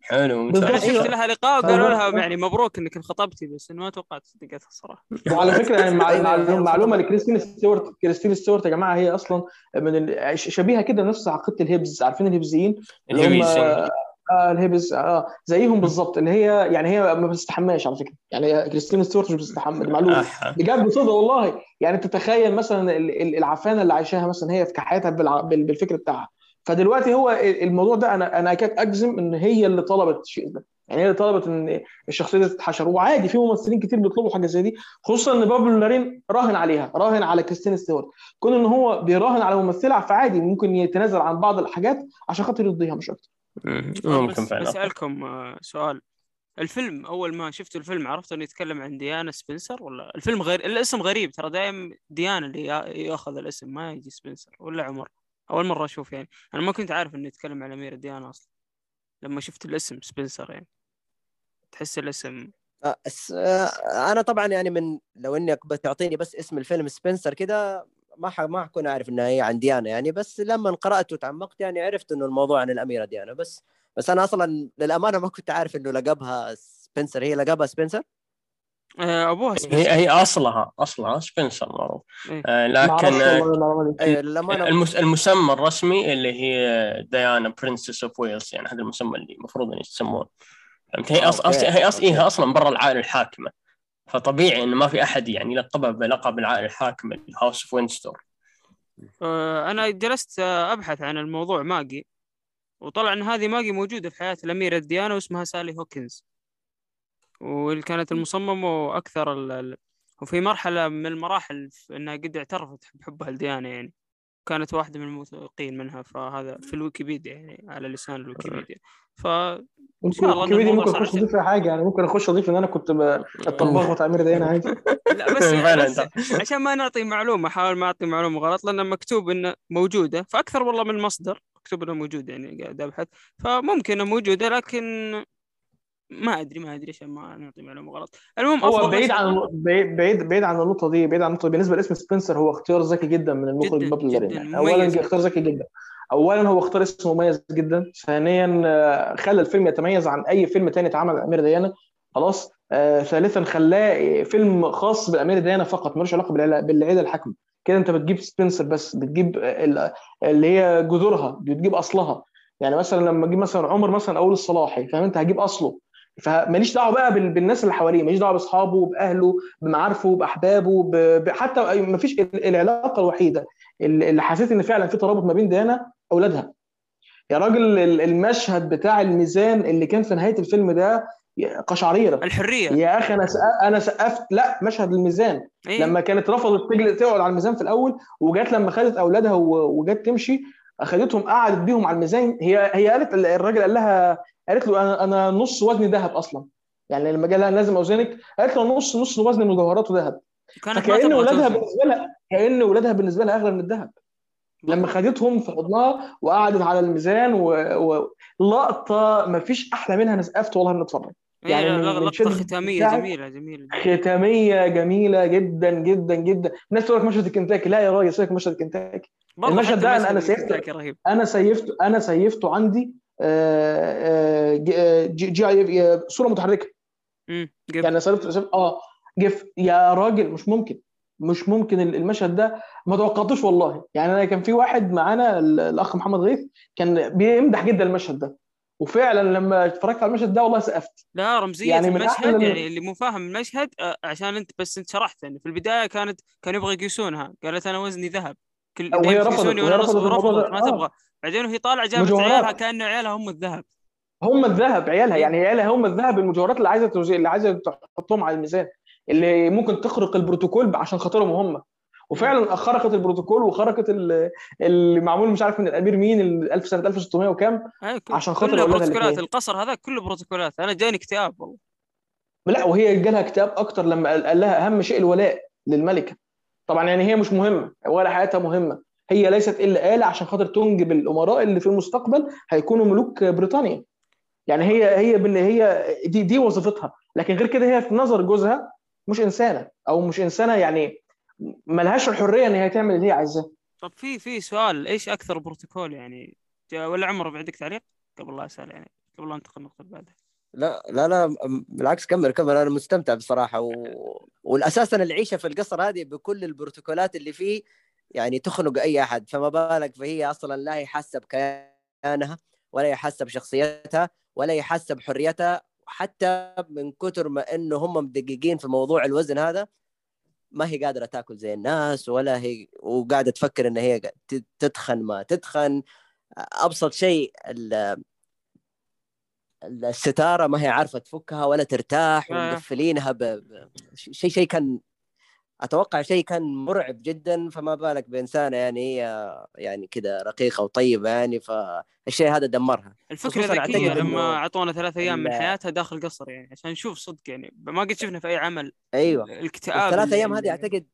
حلو. ممتاز شفت أيوة. لها لقاء وقالوا لها. يعني مبروك إنك انخطبتي بس إنه ما توقعت صديقتها الصراحه وعلى فكرة يعني معلومة. لكريستين ستيوارت كريستين ستيوارت يا جماعة هي أصلا من ال- ش- شبيهة كده نفس عقيده الهيبز عارفين الهيبزيين اللي هم آه الهيبز آه زيهم بالظبط اللي هي يعني هي ما بتستحماش على فكرة. يعني هي كريستين ستيوارت مش بتستحمى معلومة. أح. بجد صدق والله. يعني تتخيل مثلا ال- ال- العفانة اللي عايشاها مثلا هي في حياتها بالفكر بتاعها. فدلوقتي هو الموضوع ده أنا أنا اكاد أجزم إن هي اللي طلبت الشيء ده. يعني هي اللي طلبت إن الشخصية دي تتحشر. وعادي في ممثلين كتير بيطلبوا حاجة زي دي خصوصا إن بابلو لارين راهن عليها راهن على كريستين ستيوارت كون إن هو بيراهن على ممثلة فعادي ممكن يتنازل عن بعض الحاجات عشان خاطر يرضيها مش أكتر. ممكن بس فعلا. بسألكم آه، سؤال. الفيلم أول ما شفتوا الفيلم عرفتوا إنه يتكلم عن ديانا سبنسر ولا؟ الفيلم غير الاسم غريب ترى دائما ديانا اللي يا- يأخذ الاسم ما يجي سبنسر ولا عمر. أول مرة أشوف يعني. أنا ما كنت عارف إنه يتكلم عن أميرة ديانا أصلا لما شفت الاسم سبنسر يعني. تحس الاسم؟ آه، آه، أنا طبعا يعني من لو إنك بتعطيني بس اسم الفيلم سبنسر كده ما ح... ما حكون عارف إنها هي عن ديانا يعني بس لما قرات وتعمقت يعني عرفت إنه الموضوع عن الأميرة ديانا. بس بس أنا أصلا للأمانة ما كنت عارف إنه لقبها سبنسر. هي لقبها سبنسر؟ آه، أبوها هي سبنسر. هي أصلها أصلها سبنسر معروف. إيه. آه، لكن آه، للأمانة المس... المسمى الرسمي اللي هي ديانا princess of Wales يعني هذا المسمى اللي المفروض إن يسمونه. فهمت؟ هي آه، هي أص... أوكي. هي أصلا برا العائلة الحاكمة. فطبيعي إنه ما في أحد يعني يلقبها بلقب العائله الحاكمه ال house of Windsor آه، أنا جلست آه، أبحث عن الموضوع ماجي وطلع إن هذه ماجي موجودة في حياة الأميرة ديانا واسمها سالي هوكنز. واللي كانت المصممة وأكثر ال... وفي مرحلة من المراحل إنها قد اعترفت بحبها لديانا يعني. كانت واحدة من الموثوقين منها فهذا في الويكيبيديا يعني على لسان الويكيبيديا. ف ممكن الموضوع ممكن أخش. أضيف فيها حاجة يعني ممكن أخش أضيف إن أنا كنت الطباخ بتاع امير ديانا عادي لا بس, بس عشان ما نعطي معلومة أحاول ما أعطي معلومة غلط لأن مكتوب إنه موجودة. فأكثر والله من مصدر مكتوب إنه موجود يعني قاعد أبحث. فممكن إنه موجودة لكن ما أدري ما أدري عشان ما نعطي معلومة غلط. المهم هو بعيد عن بعيد بعيد عن النقطة دي بعيد عن النقطة دي. بالنسبة لاسم سبنسر هو اختيار ذكي جدا من المخرج لارين يعني. اولا. اختيار ذكي جدا. اولا هو اختار اسم مميز جدا. ثانيا آه، خلى الفيلم يتميز عن أي فيلم تاني اتعمل عن امير ديانا خلاص. آه، ثالثا خلاه فيلم خاص بالامير ديانا فقط ملوش علاقة بالعيلة الحاكمة. كده أنت بتجيب سبنسر بس بتجيب ال- اللي هي جذورها بتجيب أصلها. يعني مثلا لما تجيب مثلا عمر مثلا أول الصلاحي فاهم؟ أنت هجيب أصله. فماليش دعوة بقى بال- بالناس اللي حواليه ماليش دعوة بأصحابه بأهله بمعارفه بأحبابه ب... حتى ما فيش العلاقة الوحيدة اللي حسيت إن فعلا في ترابط ما بين ديانا اولادها يا راجل ال- المشهد بتاع الميزان اللي كان في نهاية الفيلم ده قشعريرة. الحرية. يا أخي أنا سقف أنا سقفت لا مشهد الميزان. إيه؟ لما كانت رفضت تجل تقعد على الميزان في الأول وجات لما خدت أولادها و- وجت تمشي أخدتهم قعدت بيهم على الميزان هي هي قالت الراجل قال لها قالت له أنا أنا نص وزني ذهب أصلا. يعني لما جه لها لازم أوزنك. قالت له نص نص وزن المجوهرات وذهب فكأن ولادها. بالنسبة لها كأن ولادها بالنسبة لها أغلى من الذهب. لما خدتهم في حضنها وقعدت على الميزان ولقطه ما فيش أحلى منها أنا سقفت والله إني اتفرج. يعني يعني لقطة ختامية جميلة جميلة جدا. ختامية جميلة جدا جدا جدا. الناس تقول لك مشهد الكنتاكي لا يا راجل سيبك مشهد الكنتاكي المشهد ده أنا- المشهد أنا اللي save ت- كنتاكي رهيب. أنا save ته أنا save ته عندي GIF GIF GIF صورة متحركة. امم. يعني صرفت آه GIF يا راجل مش ممكن. مش ممكن المشهد ده. ما توقعتوش والله. يعني أنا كان في واحد معانا ال- الأخ محمد غيث كان بيمدح جدا المشهد ده. وفعلا لما اتفرجت على المشهد ده والله سقفت. لا رمزية يعني من المشهد يعني اللي مو فاهم المشهد آه، عشان أنت بس انت شرحت. يعني في البداية كانت كانوا يبغى يقيسونها. قالت أنا وزني ذهب. كل وهي رفضت- وهي رفضت الموضوع ده. ما آه. تبغى بعدين وهي طالعة جابت. عيالها كانه عيالها هم الذهب هم الذهب عيالها يعني عيالها هم الذهب المجوهرات اللي عايزة توزي... اللي عايزة تحطهم على الميزان اللي ممكن تخرق البروتوكول عشان خاطرهم هم وفعلا خرقت البروتوكول وخرقت ال- اللي معمول مش عارف من الأمير مين ال 1000 سنة 1600 وكام عشان خاطر كلها أولادها بروتوكولات الاتنين. القصر هذا كله بروتوكولات أنا جاني اكتئاب والله لا وهي جالها اكتئاب أكتر لما قال لها أهم شيء الولاء للملكة طبعا يعني هي مش مهمة ولا حياتها مهمة. هي ليست إلا آلة عشان خاطر تنجب الأمراء اللي في المستقبل هيكونوا ملوك بريطانيا. يعني هي هي بال- هي دي دي وظيفتها. لكن غير كده هي في نظر جوزها مش إنسانة أو مش إنسانة يعني ملهاش الحرية إن هي تعمل اللي هي عايزاه. طب في في سؤال إيش أكثر بروتوكول يعني ولا عمر عندك تعليق؟ قبل لا أسأل يعني قبل لا انتقل النقطه اللي بعدها. لا لا لا بالعكس كمل كمل. أنا مستمتع بصراحة و... والاساسا العيشه في القصر هذه بكل البروتوكولات اللي فيه يعني تخنق أي أحد. فما بالك فهي أصلا لا هي حاسه بكيانها ولا هي حاسه بشخصيتها ولا هي حاسه بحريتها حتى من كثر ما إنه هم مدققين في موضوع الوزن هذا ما هي قادرة تاكل زي الناس ولا هي وقاعدة تفكر إن هي تتخن ما تتخن. أبسط شيء ال- الستارة ما هي عارفة تفكها ولا ترتاح آه. ومقفلينها ب... شيء شيء كان أتوقع شيء كان مرعب جدا فما بالك بإنسانة يعني هي يعني كذا رقيقة وطيبة يعني فالشيء هذا دمرها الفكرة خصوصاً ذكيه أعتقد لما أعطونا ثلاث أيام من حياتها داخل قصر يعني عشان نشوف صدق يعني ما قد شفنا في أي عمل أيوه الاكتئاب الثلاث أيام هذه أعتقد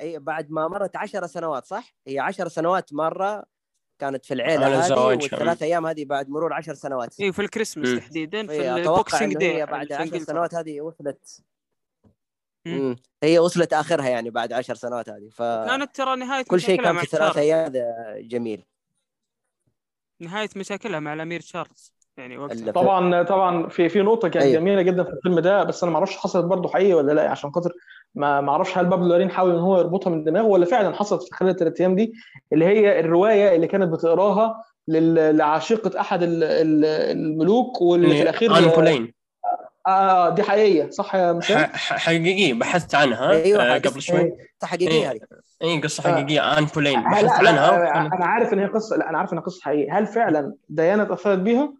أي بعد ما مرت عشر سنوات صح؟ هي عشر سنوات مرة كانت في العيلة هذه. والثلاث أيام هذه بعد مرور عشر سنوات أيوه في الكريسماس مم. تحديدا في أتوقع ال Boxing هي بعد عشر. سنوات هذه وصلت مم. هي وصلت آخرها يعني بعد عشر سنوات هذه ف كانت ترى نهاية كل شيء كان في الثلاث تشارلز. أيام جميل نهاية مشاكلها مع الأمير تشارلز يعني وقتها طبعا طبعا في في نقطة كانت أيوة. جميلة جدا في الفيلم ده بس أنا ما أعرفش حصلت برضه حقيقي ولا لا عشان خاطر ما ما أعرفش هل بابلو لارين حاول إن هو يربطها من دماغه ولا فعلا حصلت في خلال الثلاث أيام دي اللي هي الرواية اللي كانت بتقراها لل- لعاشقة أحد ال- ال- الملوك واللي في الأخير ان بولين آه دي حقيقية صح يا ح- حقيقية بحثت عنها أيوة، آه،. قبل شوي إيه. حقيقية إيه. هذه اي قصة آه. حقيقية آن بولين بحثت لا عنها لا أنا عارف إن هي قصه لا أنا عارف إنها قصة حقيقية هل فعلا ديانا اتاثرت بيها؟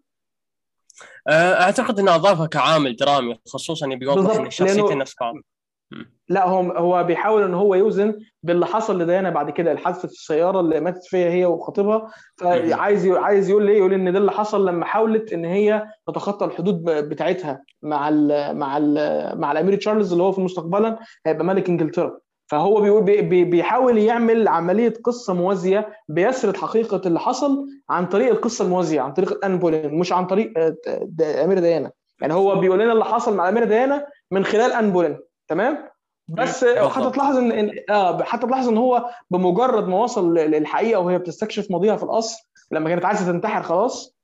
أعتقد انه أضافها كعامل درامي خصوصا يبي يوضح ان الشخصيتين نفس بعض لا هو هو بيحاول إن هو يوزن باللي حصل لديانا بعد كده الحادثة السيارة اللي ماتت فيها هي وخطيبها. فعايز عايز يقول ليه؟ يقول إن ده اللي حصل لما حاولت إن هي تتخطى الحدود بتاعتها مع ال مع ال مع الأمير تشارلز اللي هو في مستقبلا هيبقى ملك إنجلترا. فهو بيقول بي بي بيحاول يعمل عملية قصة موازية بيسرد حقيقة اللي حصل عن طريق القصة الموازية عن طريق آن بولين مش عن طريق آه، د- الامير ديانا. يعني هو بيقول لنا اللي حصل مع الأمير ديانا من خلال آن بولين تمام بس. حتى تلاحظ ان آه حتى تلاحظ إن هو بمجرد ما وصل للحقيقة وهي بتستكشف ماضيها في القصر لما كانت عايزة تنتحر خلاص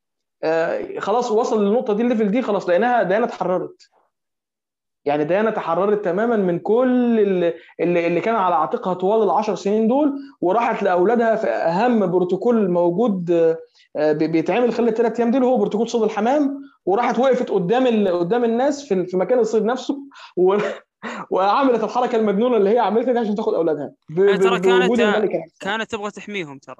آه خلاص وصل للنقطة دي ال level دي خلاص لقيناها ديانا اتحررت يعني ديانا تحررت تماما من كل اللي, اللي كان على عاتقها طوال العشر سنين دول وراحت لأولادها في أهم بروتوكول موجود آه، بي- بيتعمل خلال الثلاث أيام دول هو بروتوكول صيد الحمام وراحت وقفت قدام. قدام الناس في في مكان الصيد نفسه و... وعملت الحركة المجنونة اللي هي عملتها دي عشان تاخد أولادها ب... يعني ترى كانت- نفسها. كانت تبغى تحميهم ترى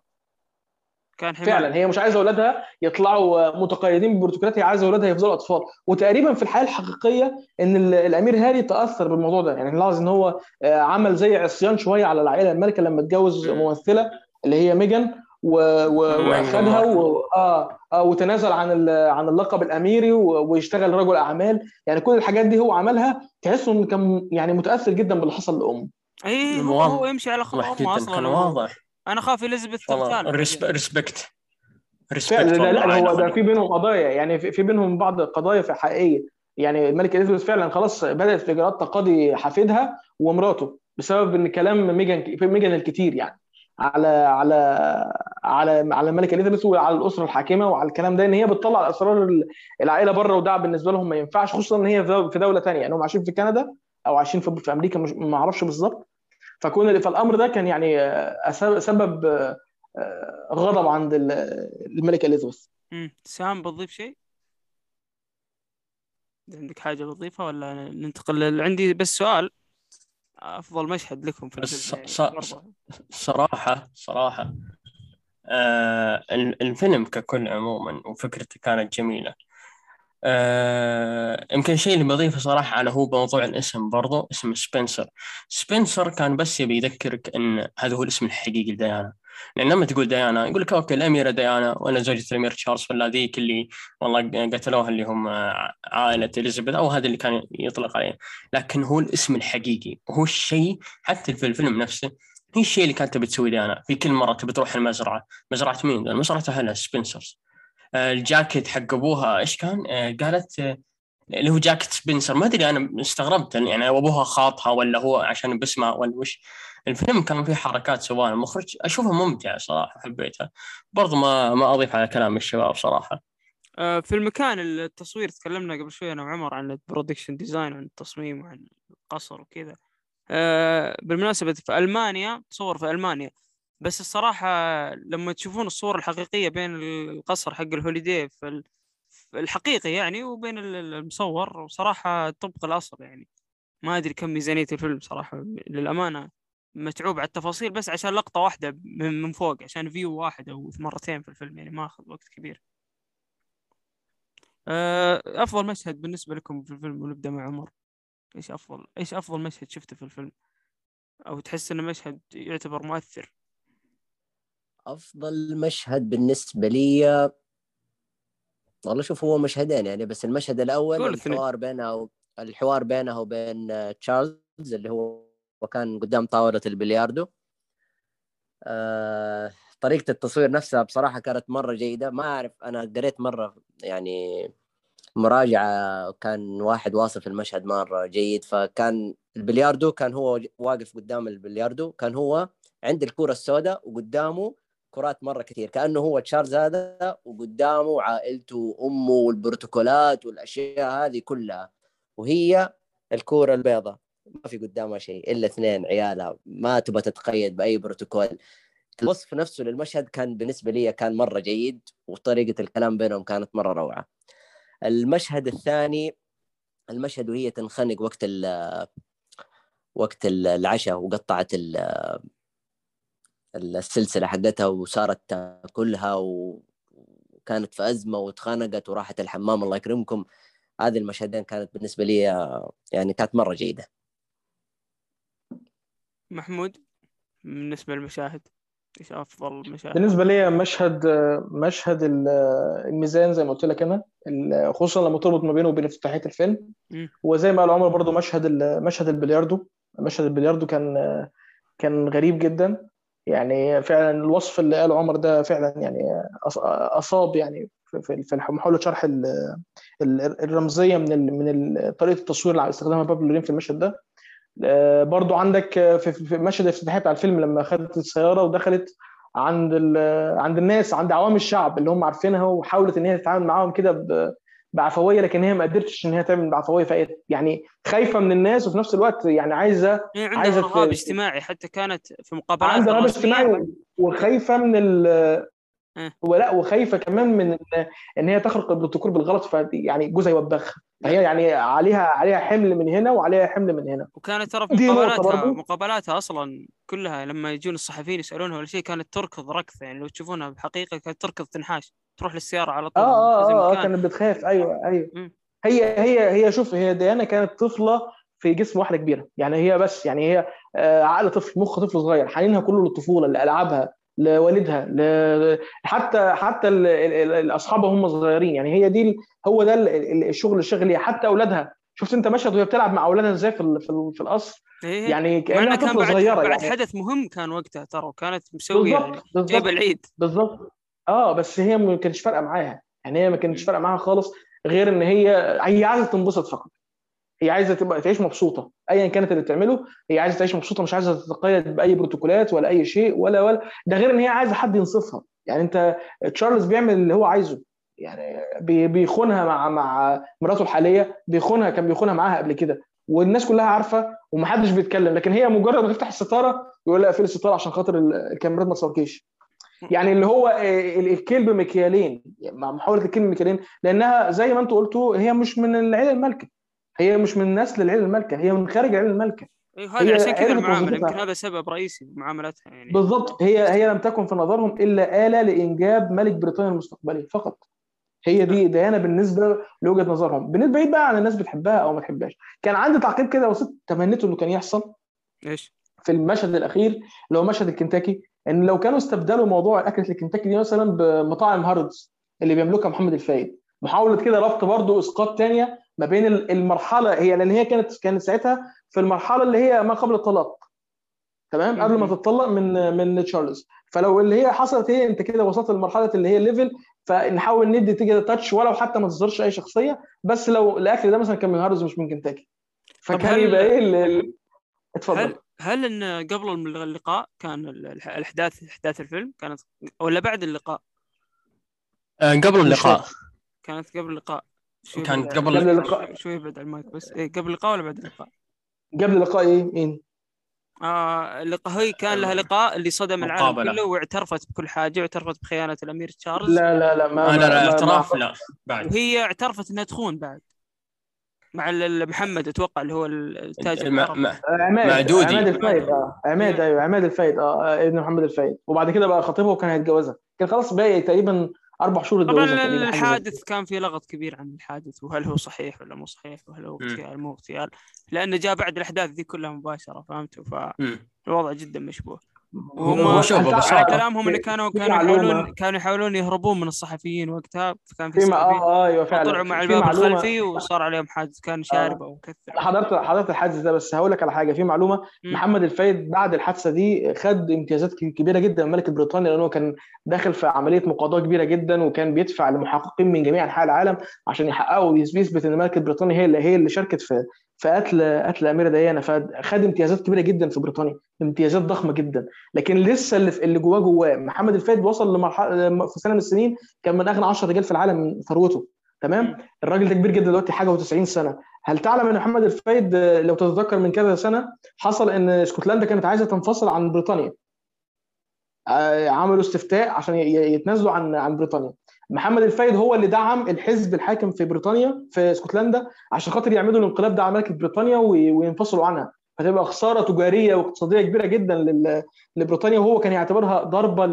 كان حماية فعلا هي مش عايزة أولادها يطلعوا متقيدين ببروتوكولات هي عايزة أولادها يفضلوا أطفال وتقريبا في الحياة الحقيقية إن ال- الأمير هاري تأثر بالموضوع ده يعني نلاحظ ان هو آه، عمل زي عصيان شوية على العائلة الملكة لما اتجوز مم. ممثلة اللي هي. ميجان وأخدها ماركل. و... آه... آه وتنازل عن ال... عن اللقب الأميري و... ويشتغل رجل أعمال. يعني كل الحاجات دي هو عملها. تحسه انه كان يعني متأثر جدا باللي حصل لأمه. اي هو. هو يمشي على خط واضح أمه أصلا كان واضح. أنا خاف اليزابيث resp- respect. فعلا. respect لا, لا هو ده على في بينهم قضايا. يعني في في بينهم بعض القضايا في حقيقيه يعني الملكه إليزابيث فعلا خلاص بدأت في إجراءات تقاضي حفيدها ومراته بسبب إن كلام ميجان ميجان الكتير يعني. على على على على الملكه اليزابيث وعلى الأسرة الحاكمة وعلى الكلام ده إن هي بتطلع اسرار ال- العائلة بره وده بالنسبة لهم ما ينفعش خصوصا إن هي في دو- في دولة ثانية يعني هم عايشين في كندا أو عايشين في في أمريكا مش ما أعرفش بالظبط فكون فالأمر ده كان يعني آه، سبب آه، آه، غضب عند ال- الملكه إليزابيث. سام بتضيف شيء؟ عندك حاجة بتضيفها ولا ننتقل عندي بس سؤال أفضل مشهد لكم في الفيلم يعني ص- مرة. صراحة صراحة آه ال- الفيلم ككل عموما وفكرته كانت جميلة. آه يمكن الشيء اللي بضيفه صراحة على هو موضوع الاسم برضو اسم سبنسر. سبنسر كان بس يبي يذكرك إن هذا هو الاسم الحقيقي لديانا. لأن لما تقول ديانا يقول لك أوكي الأميرة ديانا وأنا زوجة الأمير تشارلز ولا ذيك اللي والله قتلوها اللي هم عائلة إليزابيث أو هذا اللي كان يطلق عليه. لكن هو الاسم الحقيقي وهو الشيء حتى في الفيلم نفسه هي الشيء اللي كانت تبي تسوي ديانا. في كل مرة تبي تروح المزرعة. مزرعة مين؟ مزرعة أهلها سبنسرز. آه، الجاكيت حق أبوها إيش كان؟ آه، قالت آه، اللي هو جاكيت سبنسر. ما أدري أنا استغربت يعني أبوها خاطها ولا هو عشان باسمها ولا وش. الفيلم كان فيه حركات سواء المخرج اشوفها ممتعه صراحة حبيتها برضو ما ما أضيف على كلام الشباب صراحة. آه، في المكان التصوير تكلمنا قبل شوي أنا وعمر عن ال production design وعن التصميم وعن القصر وكذا. آه، بالمناسبة في ألمانيا تصور في ألمانيا. بس الصراحة لما تشوفون الصور الحقيقية بين القصر حق الهوليدي في ال- في الحقيقي يعني وبين ال- ال- المصور صراحة طبق الأصل يعني. ما أدري كم ميزانية الفيلم صراحة للأمانة. متعوب على التفاصيل بس عشان لقطة واحدة من فوق عشان فيو واحد أو مرتين في الفيلم يعني ما أخذ وقت كبير. آه، أفضل مشهد بالنسبة لكم في الفيلم ونبدأ مع عمر. إيش أفضل إيش أفضل مشهد شفته في الفيلم؟ أو تحس إنه مشهد يعتبر مؤثر؟ أفضل مشهد بالنسبة لي والله شوف هو مشهدين يعني بس المشهد الأول. الحوار بينه الحوار بينه وبين تشارلز اللي هو وكان قدام طاولة البلياردو. آه، طريقة التصوير نفسها بصراحة كانت مرة جيدة. ما أعرف أنا قريت مرة يعني مراجعة كان واحد واصف المشهد مرة جيد. فكان البلياردو كان هو واقف قدام البلياردو كان هو عند الكره السوداء وقدامه كرات مرة كثير. كأنه هو تشارلز هذا وقدامه عائلته وأمه والبروتوكولات والأشياء هذه كلها. وهي الكورة البيضاء. ما في قدامها شيء إلا اثنين عيالها. ما تبغى تتقيد بأي بروتوكول. الوصف نفسه للمشهد كان بالنسبة لي كان مرة جيد وطريقة الكلام بينهم كانت مرة روعة. المشهد الثاني المشهد وهي تنخنق وقت ال وقت ال- العشاء وقطعت ال- السلسلة حقتها وصارت تاكلها وكانت في أزمة واتخانقت وراحت الحمام الله يكرمكم. هذه المشهدين كانت بالنسبة لي يعني كانت مرة جيدة. محمود بالنسبة للمشاهد إيش أفضل مشاهد؟ بالنسبة لي مشهد مشهد ال- الميزان زي ما قلت لك أنا خصوصا لما تربط ما بينه وبين افتتاحية الفيلم. وزي ما قال عمر برضو مشهد مشهد البلياردو مشهد البلياردو كان كان غريب جدا. يعني فعلا الوصف اللي قاله عمر ده فعلا يعني أصاب يعني في- محاولة شرح ال- ال- الرمزية من من طريقة التصوير اللي استخدمها بابلو لورين في المشهد ده. برضو عندك آه، في في مشهد الافتتاحية بتاع الفيلم لما خدت السيارة ودخلت عند عند الناس عند عوام الشعب اللي هم عارفينها وحاولت إن هي تتعامل معاهم كده بعفوية لكن هي ما قدرتش إن هي تعمل بعفوية فهي يعني خايفة من الناس وفي نفس الوقت يعني عايزه هي عندها عايزة رهاب اجتماعي حتى كانت في مقابلات عندها رهاب اجتماعي وخايفة من. ولا وخايفة كمان من ان هي تخرق البروتوكول بالغلط ف يعني جوزها يوبخها. فهي يعني عليها عليها حمل من هنا وعليها حمل من هنا. وكانت ترى في مقابلاتها. مقابلاتها أصلا كلها لما يجون الصحفيين يسألونها ولا شيء كانت تركض ركض يعني لو تشوفونها بحقيقة كانت تركض تنحاش. تروح للسيارة على طول آه آه آه مكان. كانت بتخاف. أيوه أيوه. مم. هي هي هي شوف هي ديانا كانت طفلة في جسم واحدة كبيرة. يعني هي بس يعني هي آه، عقل طفل مخ طفل صغير حنينها كله للطفولة لألعابها. لوالدها ل... حتى حتى ال- ال- ال- أصحابها هم صغيرين. يعني هي دي هو ده ال- ال- الشغل اللي شغل ليها حتى أولادها. شفت أنت مشهد وهي بتلعب مع أولادها إزاي في ال- في ال- في القصر؟ إيه. يعني مع كأنها انها كان طفلة بعد صغيرة بعد يعني. حدث مهم كان وقتها ترى وكانت مسوية يعني جايبة العيد. بالظبط آه بس هي ما كانتش فارقة معاها. يعني هي ما كانتش فارقة معاها خالص غير إن هي هي عايزة تنبسط فقط. هي عايزة تبقى تعيش مبسوطة. ايا كانت اللي بتعمله هي عايزة تعيش مبسوطة مش عايزة تتقيد بأي بروتوكولات ولا أي شيء ولا ولا. ده غير إن هي عايزة حد ينصفها. يعني أنت تشارلز بيعمل اللي هو عايزه. يعني بي- بيخونها مع مع مراته الحالية بيخونها كان بيخونها معاها قبل كده. والناس كلها عارفة ومحدش بيتكلم لكن هي مجرد ما تفتح الستارة يقول لا اقفل الستارة عشان خاطر ال- الكاميرات ما تصوركيش. يعني اللي هو آه، ال- الكيل بمكيالين يعني محاولة الكيل بمكيالين لأنها زي ما أنتوا قلتوا هي مش من العيلة المالكة. هي مش من نسل العيله المالكه هي من خارج العيله المالكه هذا هي عشان كذا المعاملة. يمكن هذا سبب رئيسي بمعاملتها يعني. بالضبط. هي هي لم تكن في نظرهم إلا آلة لإنجاب ملك بريطانيا المستقبلي فقط. هي دي ديانه بالنسبة لوجهة نظرهم. بالنسبة بعيد بقى عن الناس بتحبها أو ما تحبهاش. كان عندي تعقيب كده بسيط تمنيته إنه كان يحصل. إيش؟ في المشهد الأخير اللي هو مشهد الكنتاكي إن لو كانوا استبدلوا موضوع أكلة الكنتاكي دي مثلا بمطاعم هاردز اللي بيملكها محمد الفايد محاولة كده ربط برضه إسقاط تانية ما بين ال- المرحلة هي لأن هي كانت كانت ساعتها في المرحلة اللي هي ما قبل الطلاق. تمام؟ قبل ما. تتطلق من من تشارلز. فلو اللي هي حصلت هي أنت كده وصلت لمرحلة اللي هي ال level فنحاول ندي كده touch ولو حتى ما تظهرش أي شخصية بس لو الأكل ده مثلا كان من هاردز مش من كنتاكي فكان هل- يبقى إيه ال- ال- اتفضل. هل هل إن قبل اللقاء كان ال- الح- الاحداث أحداث الفيلم كانت ولا بعد اللقاء؟ آه، قبل اللقاء. كانت قبل اللقاء كانت قبل قبل اللقاء. شوي- بعد المايك بس إيه قبل اللقاء ولا بعد اللقاء؟ قبل لقاء إيه مين آه اللقاء هي كان لها لقاء اللي صدم العالم مقابلة. كله واعترفت بكل حاجة واعترفت بخيانة الأمير تشارلز لا لا لا ما آه، لا لا اعتراف لا بعد وهي اعترفت إنها تخون بعد مع محمد أتوقع اللي هو التاجر العربي. مع- عماد مع دودي. عماد الفايد آه عماد أيوه عماد الفايد آه آه، ابن محمد الفايد وبعد كده بقى خطيبها وكان هيتجوزها كان خلاص باقي تقريبا أربع شهور طبعا الحادث كان في لغط كبير عن الحادث وهل هو صحيح ولا مو صحيح وهل هو. اغتيال مو اغتيال لأنه جاء بعد الأحداث ذي كلها مباشرة فهمتوا مم. فالوضع جدا مشبوه شوف أنت- ببساطة. كلامهم انه كانوا كانوا. يحاولون كانوا يحاولون يهربون من الصحفيين وقتها فكان في صحفيين آه أيوه فعلا طلعوا مع الباب الخلفي وصار عليهم حادث كان شارب أو أنا حضرت حضرت الحادث ده بس هقول لك على حاجة في معلومة مم. محمد الفايد بعد الحادثة دي خد امتيازات كبيرة جدا من ملكه بريطانيا لأنه كان داخل في عملية مقاضاة كبيرة جدا وكان بيدفع لمحققين من جميع أنحاء العالم عشان يحققوا ويثبت إن ملكه بريطانيا هي اللي هي اللي شاركت في في قتل الاميره ديانا فخد امتيازات كبيرة جدا في بريطانيا امتيازات ضخمة جدا. لكن لسه اللي, اللي جواه جواه محمد الفايد وصل لمرحله في سنة من السنين كان من أغنى 10 رجال في العالم من ثروته. تمام؟ الراجل ده كبير جدا دلوقتي حاجة و90 سنة. هل تعلم إن محمد الفايد لو تتذكر من كذا سنة حصل إن اسكتلندا كانت عايزة تنفصل عن بريطانيا؟ آه، عملوا استفتاء عشان يتنازلوا عن عن بريطانيا. محمد الفايد هو اللي دعم الحزب الحاكم في بريطانيا في اسكتلندا عشان خاطر يعملوا الانقلاب ده على ملكه بريطانيا وي- وينفصلوا عنها فتبقى خسارة تجارية واقتصادية كبيرة جدا لبريطانيا وهو كان يعتبرها ضربة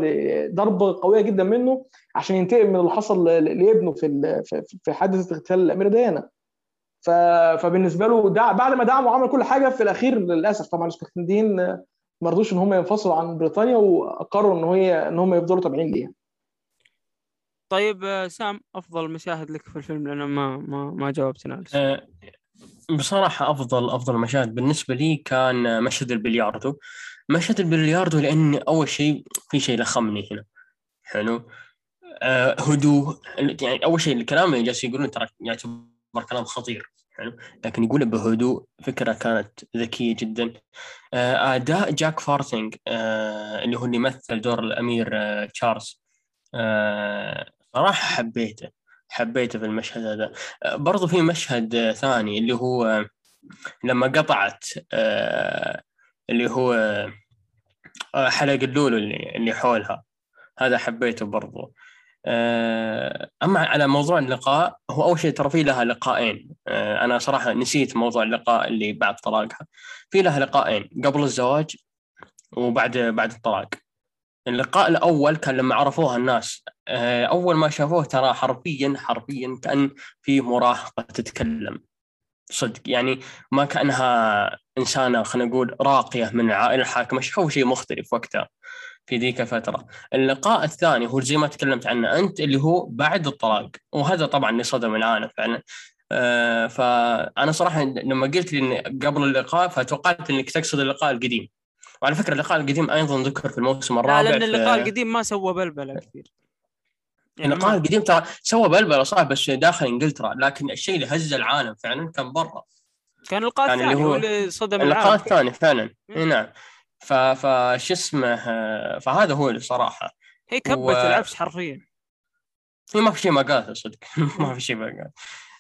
ضربة قوية جدا منه عشان ينتقم من اللي حصل لابنه في في- حادثة اغتيال الأميرة ديانا. فبالنسبة له دع... بعد ما دعموا وعمل كل حاجة في الأخير للأسف طبعا الإسكتلنديين ما رضوش إن هم ينفصلوا عن بريطانيا وأقروا إن هي إن هم يفضلوا تابعين ليها طيب آه، سام أفضل مشاهد لك في الفيلم لأن ما ما ما جاوبتنا. آه، بصراحة أفضل أفضل مشاهد بالنسبة لي كان مشهد البلياردو. مشهد البلياردو لأن أول شيء في شيء لخمني هنا. حلو؟ آه هدوء. يعني أول شيء الكلام اللي جالس يقولون ترى يعتبر كلام خطير. حلو؟ لكن يقوله بهدوء فكرة كانت ذكية جدا. آه أداء جاك فارذنج آه اللي هو اللي يمثل دور الأمير آه تشارلز آه صراحة حبيته حبيته في المشهد هذا. آه، برضو في مشهد ثاني اللي هو لما قطعت آه، اللي هو آه، حلق اللولو اللي, اللي حولها. هذا حبيته برضو. أما على موضوع اللقاء هو أول شيء ترى في لها لقاءين أنا صراحة نسيت موضوع اللقاء اللي بعد طلاقها. في لها لقاءين قبل الزواج وبعد بعد الطلاق. اللقاء الأول كان لما عرفوها الناس أول ما شافوه ترى حرفيا حرفيا كأن في مراهقة تتكلم صدق يعني ما كأنها إنسانة خلينا نقول راقية من العائله الحاكمة شافوا شيء مختلف وقتها في ذيك الفترة. اللقاء الثاني هو زي ما تكلمت عنه أنت اللي هو بعد الطلاق وهذا طبعا اللي صدم العالم فعلا. آه فأنا صراحة لما قلت لي قبل اللقاء فتوقعت إنك تقصد اللقاء القديم. وعلى فكرة اللقاء القديم أيضا ذكر في الموسم لا الرابع لأن في- اللقاء القديم ما سوى بلبلة كثير يعني اللقاء ما- القديم ترى سوى بلبلة صح بس داخل إنجلترا لكن الشيء اللي هز العالم فعلا كان برا. كان اللقاء الثاني هو هو اللي صدم اللقاء العالم. الثاني فعلا. إي نعم. ف فش اسمه فهذا هو اللي صراحة. هي كبت و- العفش حرفيا. هي ما في شيء ما قالته صدق. ما في شيء ما قال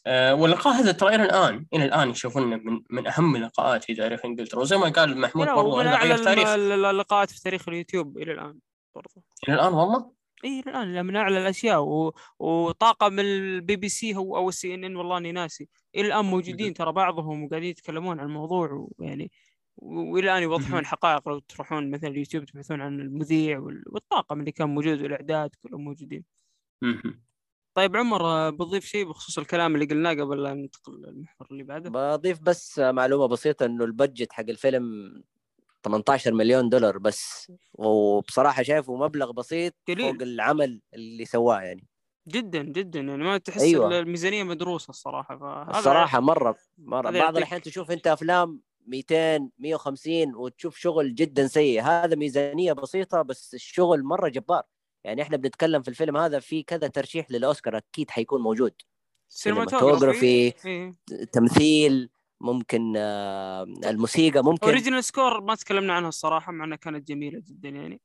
آه، واللقاء هذا ترى إلى الآن إلى الآن يشوفونه من من أهم اللقاءات في تاريخ إنجلترا. وزي ما قال محمود اعلى غير تاريخ. اللقاءات في تاريخ اليوتيوب إلى الآن برضو. إلى الآن والله؟ اي الان من أعلى الأشياء و... وطاقم البي بي سي هو أو السي إن إن والله إني ناسي. إلى الآن موجودين ترى بعضهم وقاعدين يتكلمون عن الموضوع ويعني وإلى الآن يوضحون الحقائق لو تروحون مثلا اليوتيوب تبحثون عن المذيع وال... والطاقم اللي كان موجود والإعداد كلهم موجودين. طيب عمر بتضيف شيء بخصوص الكلام اللي قلناه قبل لا ننتقل للمحور اللي بعده؟ بضيف بس معلومة بسيطة إنه ال budget حق الفيلم 18 مليون دولار بس وبصراحة شايفه مبلغ بسيط قليل. فوق العمل اللي سواه يعني جدا جدا يعني ما تحس أيوة. الميزانية مدروسة الصراحة فهذا الصراحة مرة مرة بعض الأحيان تشوف أنت أفلام 200 150 وتشوف شغل جدا سيء هذا ميزانية بسيطة بس الشغل مرة جبار يعني إحنا بنتكلم في الفيلم هذا في كذا ترشيح للأوسكار أكيد حيكون موجود سينماتوجرافي. إيه. تمثيل ممكن آه، الموسيقى ممكن. اوريجينال سكور ما تكلمنا عنها الصراحة مع إنها كانت جميلة جدا يعني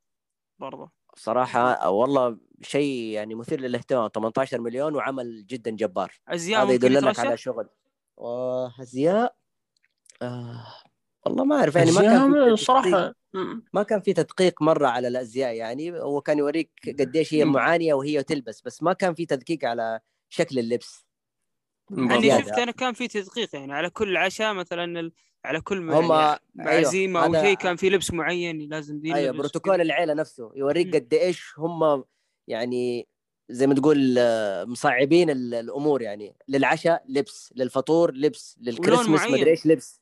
برضه صراحة والله شيء يعني مثير للاهتمام. 18 مليون وعمل جدا جبار. أزياء هذا يدل لك؟ على شغل. وازياء آه والله ما أعرف يعني ما كان مم. ما كان في تدقيق مرة على الأزياء يعني. هو كان يوريك قديش هي مم. معانية وهي تلبس بس ما كان في تدقيق على شكل اللبس. يعني. شفت أنا كان في تدقيق يعني على كل عشاء مثلا ال... على كل هم يعني أيوة، عزيمه أو هذا- شيء كان في لبس معين لازم دي أيوه بروتوكول. العيلة نفسه. يوريك قد إيش هم يعني زي ما تقول آه، مصعبين ال- الأمور يعني للعشاء لبس للفطور لبس للكريسماس معين. مدري إيش لبس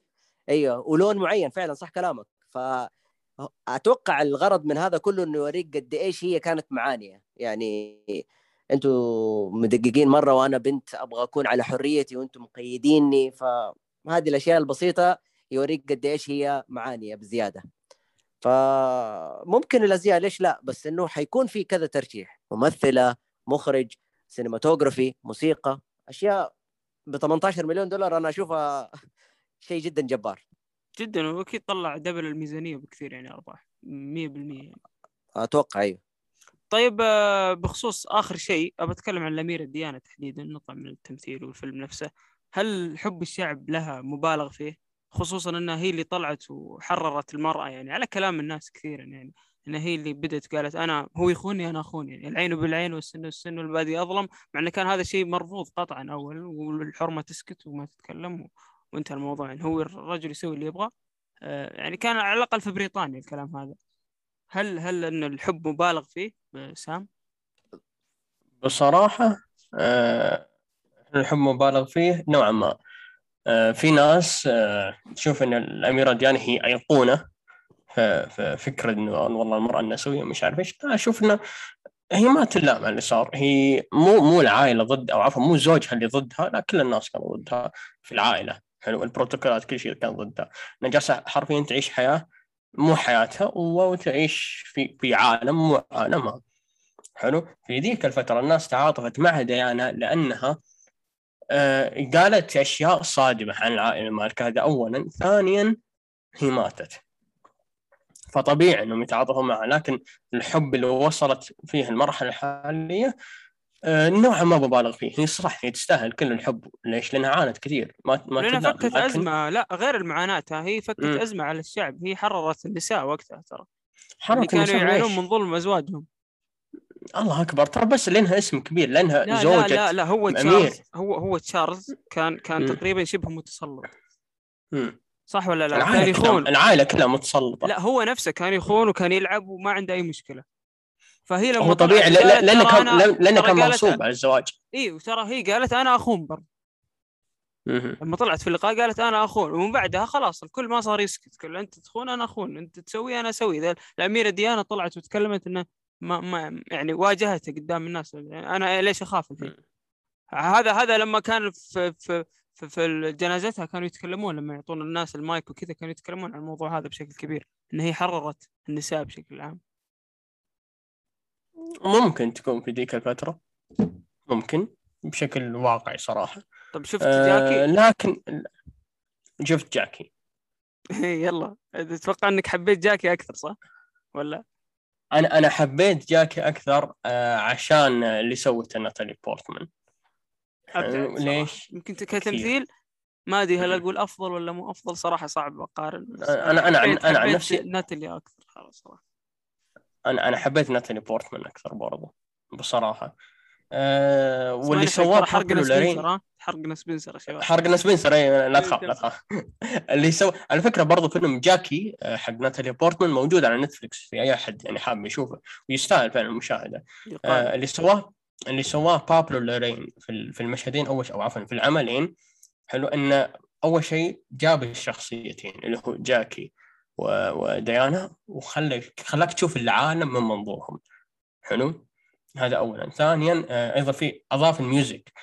أيوه ولون معين فعلا صح كلامك ف أتوقع الغرض من هذا كله إنه يوريك قد إيش هي كانت معانيه يعني أنتوا مدققين مرة وأنا بنت أبغى أكون على حريتي وأنتم مقيديني فهذه الأشياء البسيطة يوريك قد إيش هي معانيه بزياده فممكن الأزياء ليش لا؟ بس إنه حيكون في كذا ترشيح ممثلة مخرج cinematography موسيقى أشياء ب 18 مليون دولار أنا أشوفها شيء جدا جبار. جدا وأكيد طلع double الميزانية بكثير يعني أرباح 100% يعني. أتوقع أيوه. طيب آه، بخصوص آخر شيء ابى أتكلم عن الأميرة ديانا تحديدا نطلع من التمثيل والفيلم نفسه. هل حب الشعب لها مبالغ فيه؟ خصوصا إنها هي اللي طلعت وحررت المرأة يعني على كلام الناس كثيرا يعني انها هي اللي بدت قالت أنا هو يخوني أنا اخون يعني العين بالعين والسن بالسن والبادي أظلم مع إنه كان هذا شيء مرفوض قطعا أول والحرمة تسكت وما تتكلم. وانتهى الموضوع يعني. هو الرجل يسوي اللي يبغى آه، يعني كان على الأقل في بريطانيا الكلام هذا. هل هل إن الحب مبالغ فيه؟ سام؟ بصراحة آه، الحب مبالغ فيه نوعا ما. آه، في ناس آه، تشوف إن الأميرة ديانا هي أيقونة في في فكرة إنه والله المرأة النسوية مش عارف إيش. أشوف إنه هي ما تلام على اللي صار. هي مو مو العائلة ضد أو عفوا مو زوجها اللي ضدها لا كل الناس كانوا ضدها في العائلة. حلو البروتوكولات كل شيء كان ضدها. انها جالسة حرفيا تعيش حياة مو حياتها وتعيش في في عالم مو عالمها. حلو؟ في ذيك الفترة الناس تعاطفت مع ديانا لأنها آه قالت أشياء صادمة عن العائلة المالكة. هذا أولا. ثانيا هي ماتت. فطبيعي إنهم يتعاطفوا معها لكن الحب اللي وصلت فيه المرحلة الحالية نوعا ما ببالغ فيه هي صح هي تستاهل كل الحب ليش؟ لأنها عانت كثير ما ما لأنها فكت لكن- أزمة لا غير المعاناة هي فكت مم. أزمة على الشعب هي حررت النساء وقتها ترى اللي حركة كانوا النساء يعانون؟ من ظلم أزواجهم الله أكبر ترى بس لأنها اسم كبير لأنها لا زوجة لا لا لا هو. تشارلز هو هو تشارلز كان كان مم. تقريبا شبه متسلط. صح ولا لا؟ كان يخون العائلة كلها متسلطة لا هو نفسه كان يخون وكان يلعب وما عنده أي مشكلة فهي لما هو طبيعي لأنه كان لأنه كان مغصوب على الزواج. اي وترى هي قالت أنا أخون برضه. لما طلعت في اللقاء قالت أنا أخون ومن بعدها خلاص الكل ما صار يسكت كل أنت تخون أنا أخون أنت تسوي أنا أسوي. الأميرة ديانا طلعت وتكلمت إنه ما, ما يعني واجهته قدام الناس. يعني أنا ليش أخاف الحين؟ هذا هذا لما كان في في في, في جنازتها كانوا يتكلمون لما يعطون الناس المايك وكذا كانوا يتكلمون عن الموضوع هذا بشكل كبير إن هي حررت النساء بشكل عام. ممكن تكون في ذيك الفترة. ممكن بشكل واقعي صراحة. طب شفت آه جاكي؟ لكن شفت جاكي. يلا. أتوقع إنك حبيت جاكي أكثر صح؟ ولا؟ أنا أنا حبيت جاكي أكثر آه عشان اللي سوته ناتالي بورتمان. آه، صراحة. ليش؟ يمكن كتمثيل ما أدري هل أقول أفضل ولا مو أفضل صراحة صعب أقارن بس أنا- أنا عن- أنا عن نفسي- ناتالي أكثر خلاص صراحة. أنا أنا حبيت ناتالي بورتمان أكثر برضه بصراحة. أه واللي سواه حرقنا سبنسر حرقنا سبنسر يا شباب حرقنا سبنسر اي لا تخاف لا تخاف. اللي سوى على فكرة برضو فيلم جاكي آه، حق ناتالي بورتمان موجود على نتفلكس في أي أحد يعني حاب يشوفه ويستاهل فعلا المشاهدة. آه، اللي سواه اللي سواه بابلو لارين في ال- في المشهدين أول أو عفوا في العملين حلو إنه أول شيء جاب الشخصيتين اللي هو جاكي. وديانا وخلك خلاك تشوف العالم من منظورهم. حلو؟ هذا اولا. ثانيا آه، أيضا في أضاف ال music.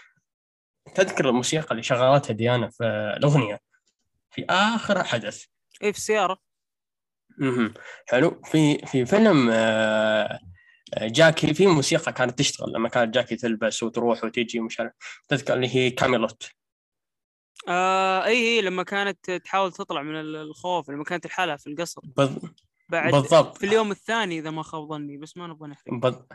تذكر الموسيقى اللي شغلتها ديانا في الأغنية؟ في آخر حدث. إيه في السياره مهم. حلو. في في فيلم آه، آه، جاكي في موسيقى كانت تشتغل لما كانت جاكي تلبس وتروح وتجي ومش عارف. تذكر اللي هي كاميلوت. آه اي اي لما كانت تحاول تطلع من ال- الخوف لما كانت لحالها في القصر. بال- بعد بالضبط. في اليوم الثاني إذا ما خاب ظني بس ما نبغى نحرق. بال-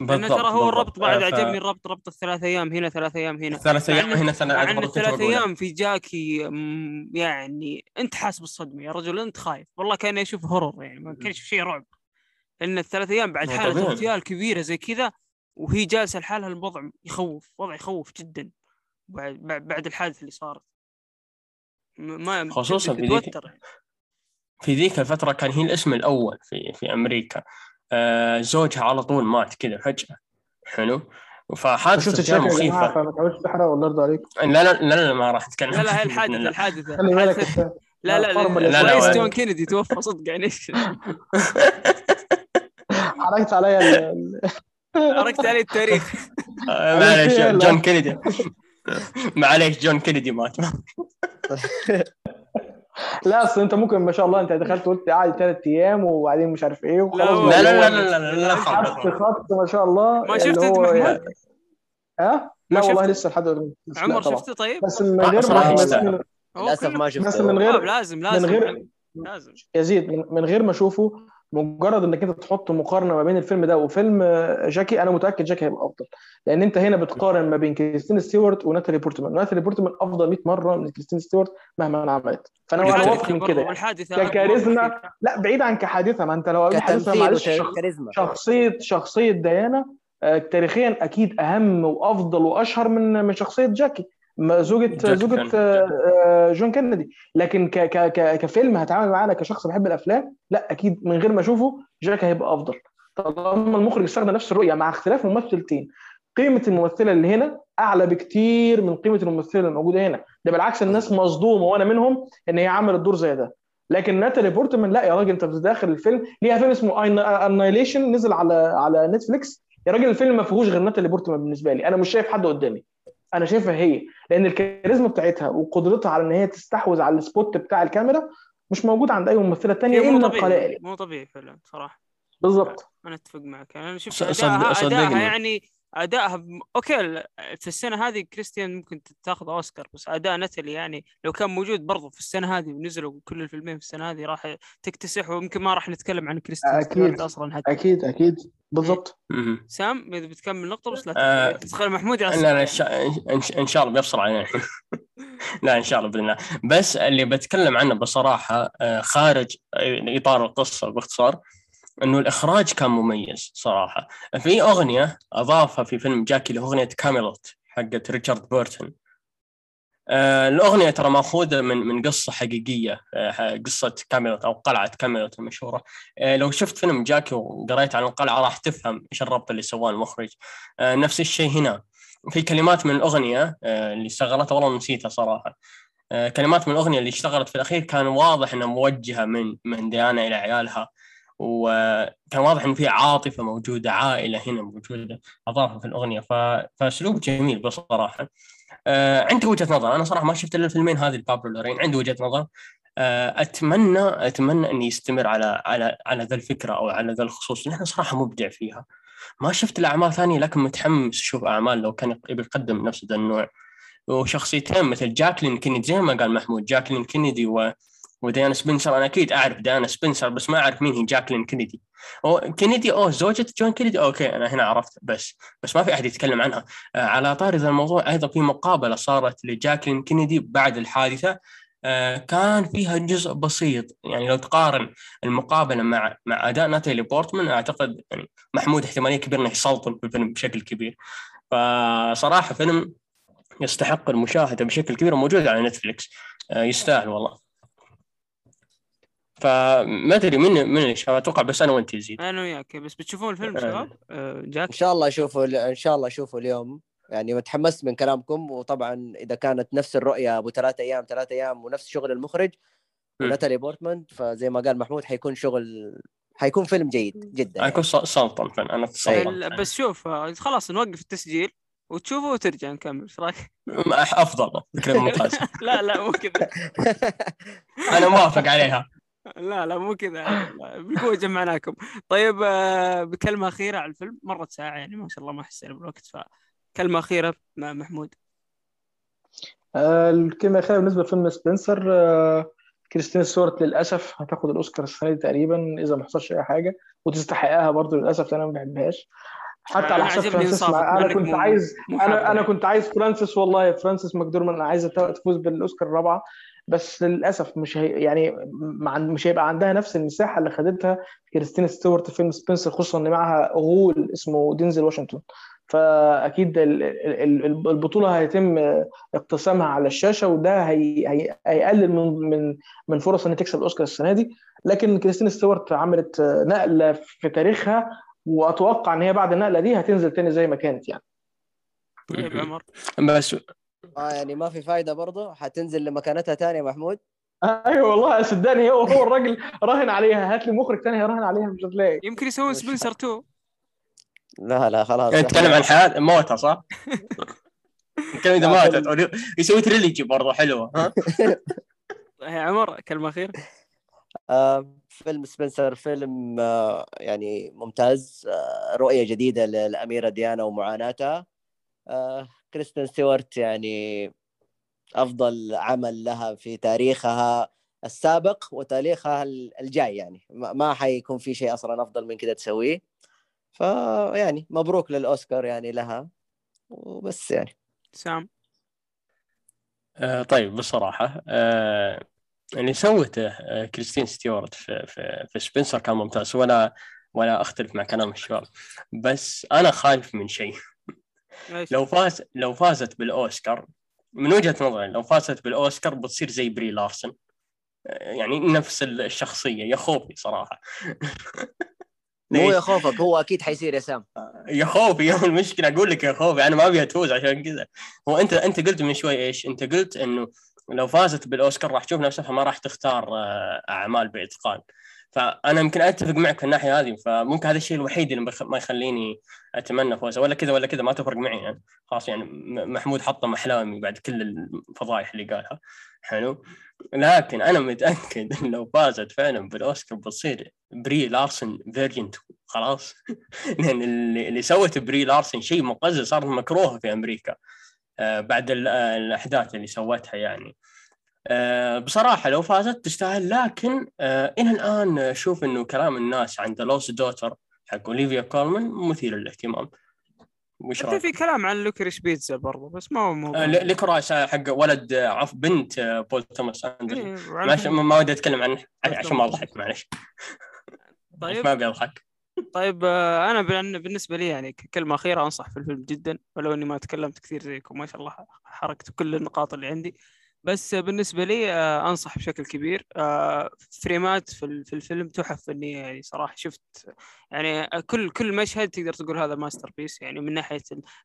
لأن بالضبط ترى هو الربط. بعد آه، ف- عجبني الربط ربط الثلاث أيام هنا ثلاث أيام هنا. ثلاث أيام هنا سنه كنت الثلاث بقولها. أيام في جاكي يعني أنت حاس بالصدمة يا رجل أنت خايف. والله كأني أشوف هورر يعني ما كانش شيء رعب. لأن الثلاث أيام بعد حالة. اغتيال كبيرة زي كذا وهي جالسة لحالها الوضع يخوف وضع يخوف جدا. بعد بعد الحادث اللي صارت. ما خصوصاً في ذيك-. في ذيك الفترة كان هي الاسم الأول في في أمريكا. آه، زوجها على طول مات كذا فجأة. حلو؟ فحادثة شفت مخيفة. فما تحاولش تحرق ولا ارضى عليك؟ لا لا لا, لا ما راح أتكلم لا لا هي خلي بالك الحادثة- أنت. لا لا لا لا، رئيس لا. جون كينيدي توفى صدق يعني. إيش ال- ال- حركت علي التاريخ. يلا. جون كينيدي. معليش جون كينيدي مات لا أصل أنت ممكن ما شاء الله أنت دخلت قلت قاعد ثلاث أيام وبعدين مش عارف إيه وخلاص لا، لا لا لا لا لا لا خط. خط ما شاء الله ما شفت أنت محمود؟ يعني- ها؟ لا ما والله؟ لسه لحد عمر. شفته طيب؟ بس من غير ما بس هو للأسف ما بس شفته من غير- لازم لازم من غير لازم يزيد من, من غير ما أشوفه مجرد إنك أنت تحط مقارنة ما بين الفيلم ده وفيلم آه، جاكي أنا متأكد جاكي هيبقى أفضل. لأن أنت هنا بتقارن ما بين كريستين ستيوارت وناتالي بورتمان. ناتالي بورتمان أفضل 100 مرة من كريستين ستيوارت مهما عملت. فأنا واثق من كده. ككاريزما لا بعيد عن كحادثة ما أنت لو قلت حادثة معلش شخصيه شخصية ديانا آه، تاريخيا أكيد أهم وأفضل وأشهر من من شخصية جاكي. زوجة زوجة آه، آه، جون كينيدي. لكن ك ك ك كفيلم هتعامل معانا كشخص بحب الأفلام لا أكيد من غير ما أشوفه جاك هيبقى أفضل. طالما المخرج استخدم نفس الرؤية مع اختلاف ممثلتين. قيمة الممثلة اللي هنا أعلى بكتير من قيمة الممثلة اللي موجودة هنا. ده بالعكس الناس مصدومة وأنا منهم إن هي عملت دور زي ده. لكن ناتالي بورتمان لا يا راجل أنت داخل الفيلم. ليها فيلم اسمه انايليشن نزل على على نتفليكس. يا راجل الفيلم ما فيهوش غير ناتالي بورتمان بالنسبة لي. أنا مش شايف حد قدامي. أنا شايفها هي لأن الكاريزما بتاعتها وقدرتها على ان هي تستحوذ على ال spot بتاع الكاميرا مش موجود عند أي ممثلة تانية الا طبيعي. القلائل. مو طبيعي فعلا صراحة. بالظبط أنا أتفق معك. أنا شفت ادائها. ادائها يعني ادائها ب... okay في السنة هذه كريستين ممكن تاخذ أوسكار بس أداء ناتالي يعني لو كان موجود برضه في السنة هذه ونزلوا كل الفيلمين في السنة هذه راح تكتسح ويمكن ما راح نتكلم عن كريستيان. ستيوارت أصلا حتى أكيد أكيد. بالظبط مهم. سام إذا بتكمل نقطة بس لا تدخل محمود لا لا إن- إن شاء الله بيفصل علينا. الحين لا إن شاء الله بإذن الله. بس اللي بتكلم عنه بصراحة آه، خارج إطار القصة باختصار إنه الإخراج كان مميز صراحة. في أغنية أضافها في فيلم جاكي اللي اغنيه كاميلوت حقت ريتشارد بيرتون. آه، الأغنية ترى مأخوذة من من قصة حقيقية آه، قصة كاميلوت أو قلعة كاميلوت المشهورة. آه، لو شفت فيلم جاكي وقريت عن القلعة راح تفهم إيش الربط اللي سواه المخرج. آه، نفس الشيء هنا. في كلمات من الأغنية آه، اللي اشتغلتها والله نسيتها صراحة. آه، كلمات من الأغنية اللي اشتغلت في الأخير كان واضح أنها موجهة من من ديانا إلى عيالها. وكان واضح أن في عاطفة موجودة عائلة هنا موجودة أضافها في الأغنية. ف... فأسلوب جميل بصراحة. آه، عندي وجهة نظر. أنا صراحة ما شفت إلا الفيلمين هذه البابلو لورين. عندي وجهة نظر. آه، أتمنى أتمنى إنه يستمر على على على ذا الفكرة أو على ذا الخصوص. لأنه صراحة مبدع فيها. ما شفت الاعمال ثانية لكن متحمس أشوف أعمال لو كان يقدم نفس ذا النوع. وشخصيتين مثل جاكلين كينيدي زي ما قال محمود جاكلين كينيدي و وديانا سبنسر. أنا أكيد أعرف ديانا سبنسر بس ما أعرف مين هي جاكلين كينيدي. أو كينيدي اوه زوجة جون كينيدي. أوكي أنا هنا عرفت بس بس ما في أحد يتكلم عنها. آه، على طاري ذا الموضوع أيضا في مقابلة صارت لجاكلين كينيدي بعد الحادثة. آه، كان فيها جزء بسيط. يعني لو تقارن المقابلة مع مع أداء ناتالي بورتمان أعتقد يعني محمود احتمالية كبيره إنه يسلطن في الفيلم بشكل كبير. فصراحة فيلم يستحق المشاهدة بشكل كبير وموجود على نتفلكس آه، يستاهل والله. فما أدري من من الشباب أتوقع بس أنا وأنت يزيد أنا وياك بس بتشوفون الفيلم آه. شباب آه، جاك إن شاء الله أشوفه إن شاء الله أشوفه اليوم يعني متحمس من كلامكم وطبعا إذا كانت نفس الرؤية أبو ثلاثة أيام ثلاثة أيام ونفس شغل المخرج م. وناتالي بورتمان فزي ما قال محمود حيكون شغل حيكون فيلم جيد جدا حيكون يعني. سلطن فن أنا ال- تسلطن بس شوف خلاص نوقف التسجيل وتشوفه وترجع نكمل إيش رأيك؟ أفضل فكرة ممتازة لا لا مو كذا أنا موافق عليها لا لا مو كذا. بالقوة جمعناكم. طيب آه، بكلمة أخيرة على الفيلم. مرت ساعة يعني ما شاء الله ما حسينا بالوقت فكلمة أخيرة مع محمود. آه، الكلمة الأخيرة بالنسبة لفيلم سبنسر آه، كريستين ستوارت للأسف هتاخد الأوسكار السنة دي تقريبا إذا ما حصلش أي حاجة. وتستحقها برضه للأسف لأن أنا ما بحبهاش. حتى على عجبني فرانسيس مع... إنك كنت عايز أنا يعني. كنت عايز فرانسيس والله فرانسيس ماكدورمان أنا عايزة تفوز بالأوسكار الرابعة. بس للأسف مش هي... يعني مع... مش هيبقى عندها نفس المساحة اللي خدتها كريستين ستوارت في فيلم سبنسر خصوصا إن معاها غول اسمه دينزل واشنطن. فأكيد ال- ال- ال- البطولة هيتم اقتسامها على الشاشة وده هي... هي... هيقلل من من من فرص ان تكسب الأوسكار السنة دي. لكن كريستين ستيوارت عملت نقلة في تاريخها وأتوقع إن هي بعد النقلة دي هتنزل تاني زي ما كانت يعني. طيب عمر. بس آه يعني ما في فايدة برضه حتنزل لمكانتها ثانية محمود. أيوه والله صدقني هو هو الراجل راهن عليها. هات لي مخرج تاني هيراهن عليها مش هتلاقي يمكن يسوون سبنسر 2 لا لا خلاص. يعني تتكلم عن حياة موتها صح؟ نتكلم إذا ماتت يسوي trilogy برضه حلوة ها؟ يا عمر كلمة أخيرة. آه فيلم سبنسر فيلم آه يعني ممتاز. آه رؤية جديدة للأميرة ديانا ومعاناتها. كريستين ستيوارت يعني أفضل عمل لها في تاريخها السابق وتاريخها الجاي يعني. ما ما حيكون في شيء أصلا أفضل من كده تسويه. فيعني مبروك للأوسكار يعني لها. وبس يعني. سام؟ آه طيب بصراحة آه اللي سوته آه كريستين ستيوارت في في في سبنسر كان ممتاز. ولا ولا أختلف مع كلام الشباب. بس أنا خايف من شيء. لو فاز لو فازت بالأوسكار من وجهة نظري لو فازت بالأوسكار بتصير زي بري لارسن آه، يعني نفس الشخصية يا خوفي صراحة. مو؟ يا خوفك هو أكيد حيصير يا سام. يا خوفي يا المشكلة أقول لك يا خوفي أنا ما ابيها تفوز عشان كذا. هو أنت أنت قلت من شوي إيش؟ أنت قلت إنه لو فازت بالأوسكار راح تشوف نفسها ما راح تختار آه، أعمال بإتقان. فأنا يمكن أتفق معك في الناحية هذه فممكن هذا الشيء الوحيد اللي ما يخليني أتمنى فوزها ولا كذا ولا كذا ما تفرق معي يعني. خلاص يعني محمود حطم أحلامي بعد كل الفضايح اللي قالها. حلو؟ لكن أنا متأكد إن لو فازت فعلا بالأوسكار بتصير بري لارسن version خلاص؟ لأن اللي, اللي سوت بري لارسن شيء مقزز صارت مكروهة في أمريكا. آه، بعد آه، الأحداث اللي سوتها يعني. بصراحة لو فازت تستاهل لكن آه، إلى الآن أشوف إنه كلام الناس عن The Lost Daughter حق أوليفيا كولمان مثير للاهتمام. وش رأيك؟ في كلام عن Licorice Pizza برضه بس ما هو موضوع آه، ل- Licorice حق ولد آه، عف بنت آه، بول توماس اندرسون إيه، ما ودي أتكلم عنه عشان ما أضحك معلش. طيب. ما أبي أضحك. طيب آه، أنا بال- بالنسبة لي يعني كلمه أخيرة أنصح في الفيلم جدا ولو إني ما تكلمت كثير زيكم ما شاء الله حركت كل النقاط اللي عندي. بس بالنسبة لي آه، أنصح بشكل كبير. آه، فريمات في ال- في الفيلم تحف فنيه يعني صراحة شفت يعني كل كل مشهد تقدر تقول هذا masterpiece. يعني من ناحية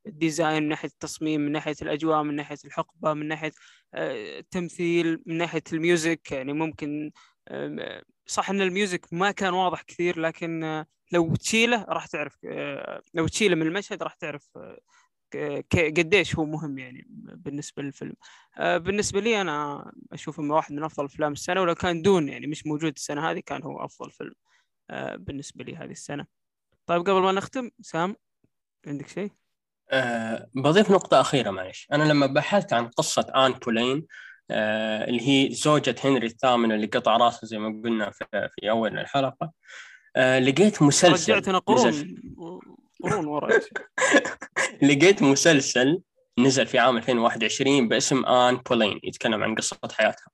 ال design من ناحية التصميم من ناحية الأجواء من ناحية الحقبة من ناحية آه، التمثيل من ناحية ال music. يعني ممكن صح إن ال music ما كان واضح كثير لكن آه، لو تشيله راح تعرف آه، لو تشيله من المشهد راح تعرف آه، قديش هو مهم يعني بالنسبة للفيلم. آه، بالنسبة لي أنا اشوفه من واحد من أفضل أفلام السنة ولو كان دون يعني مش موجود السنة هذه كان هو أفضل فيلم آه، بالنسبة لي هذه السنة. طيب قبل ما نختم سام عندك شيء؟ أه بضيف نقطة أخيرة معلش. أنا لما بحثت عن قصة آن بولين أه اللي هي زوجة هنري الثامن اللي قطع راسه زي ما قلنا في, في أول الحلقة أه لقيت مسلسل رجعتنا قرون. قرون ورا لقيت مسلسل نزل في عام 2021 باسم آن بولين يتكلم عن قصة حياتها.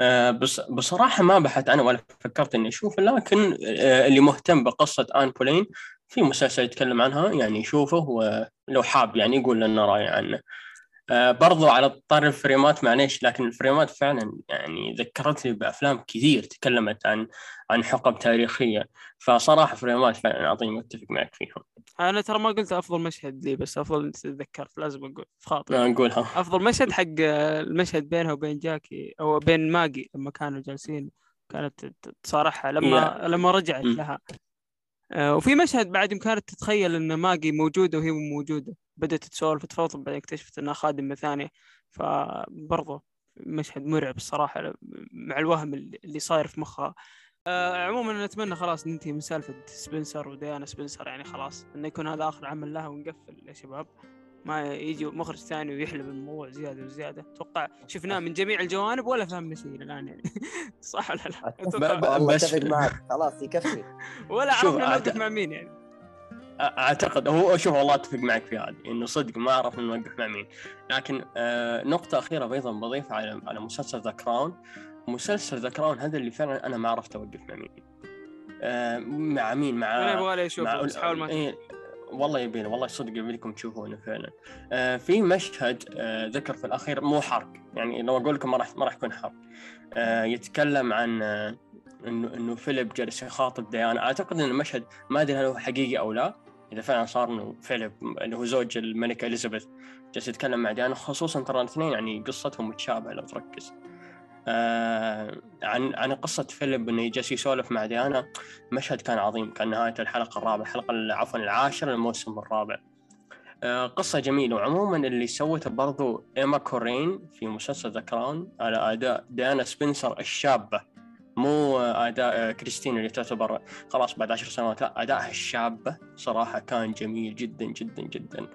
آه، بس بصراحة ما بحثت عنه ولا فكرت إني أشوفه لكن آه، اللي مهتم بقصة آن بولين في مسلسل يتكلم عنها يعني يشوفه ولو حاب يعني يقول لنا رأي عنه. آه، برضو على طار الفريمات معليش لكن الفريمات فعلا يعني ذكرتني بأفلام كثير تكلمت عن عن حقب تاريخية. فصراحة فريمات فعلا عظيمة أتفق معك فيهم. أنا ترى ما قلت أفضل مشهد لي بس أفضل تذكرت لازم أقول. في خاطر آه، نقولها أفضل مشهد حق آه، المشهد بينها وبين جاكي أو بين ماجي لما كانوا جالسين كانت تصارحها لما لما رجعت. لها. وفي مشهد بعد كانت تتخيل إن ماجي موجودة وهي مو موجودة بدأت تسولف تفضل بعدين اكتشفت إنها خادمة ثانية. فبرضه مشهد مرعب الصراحة مع الوهم اللي صاير في مخها. آه، عموما أنا اتمنى خلاص ننتهي من سالفة سبنسر وديانا سبنسر يعني خلاص إنه يكون هذا آخر عمل لها ونقفل يا شباب. ما يجي مخرج ثاني ويحلب الموضوع زيادة وزيادة. أتوقع شفناه من جميع الجوانب ولا فهمنا شيء الآن يعني. صح ولا لا؟ أتفق معك. خلاص يكفي. ولا عرفنا نوقف مع مين يعني. أعتقد هو شوف والله أتفق معك في هذه إنه صدق ما اعرف نوقف مع مين. لكن آه نقطة أخيرة أيضا بضيفها على على مسلسل The Crown. مسلسل The Crown هذا اللي فعلا أنا ما عرفت أوقف مع مين. آه مع مين؟ مع أنا يبغى لي اشوفه بس حاول ما إيه والله يبينا والله صدق يبيلكم تشوفونه فعلا. آه في مشهد آه ذكر في الأخير مو حرق يعني لو أقول لكم ما راح ما راح يكون حرق. آه يتكلم عن آه إنه إنه فيليب جالس يخاطب ديانا. أعتقد إن المشهد ما أدري هل هو حقيقي أو لا. إذا فعلا صار إنه فيليب اللي هو زوج الملكة إليزابيث جالس يتكلم مع ديانا خصوصا ترى الاثنين يعني قصتهم متشابهة لو تركز. آه عن عن قصة فيليب إنه جالس يسولف مع ديانا مشهد كان عظيم كان نهاية الحلقة الرابعة الحلقة عفوا العاشرة الموسم الرابع. آه قصة جميلة. وعموما اللي سوته برضو إيما كورين في مسلسل The Crown على أداء ديانا سبنسر الشابة مو أداء كريستين اللي تعتبر خلاص بعد عشر سنوات لا أدائها الشابة صراحة كان جميل جدا جدا جدا.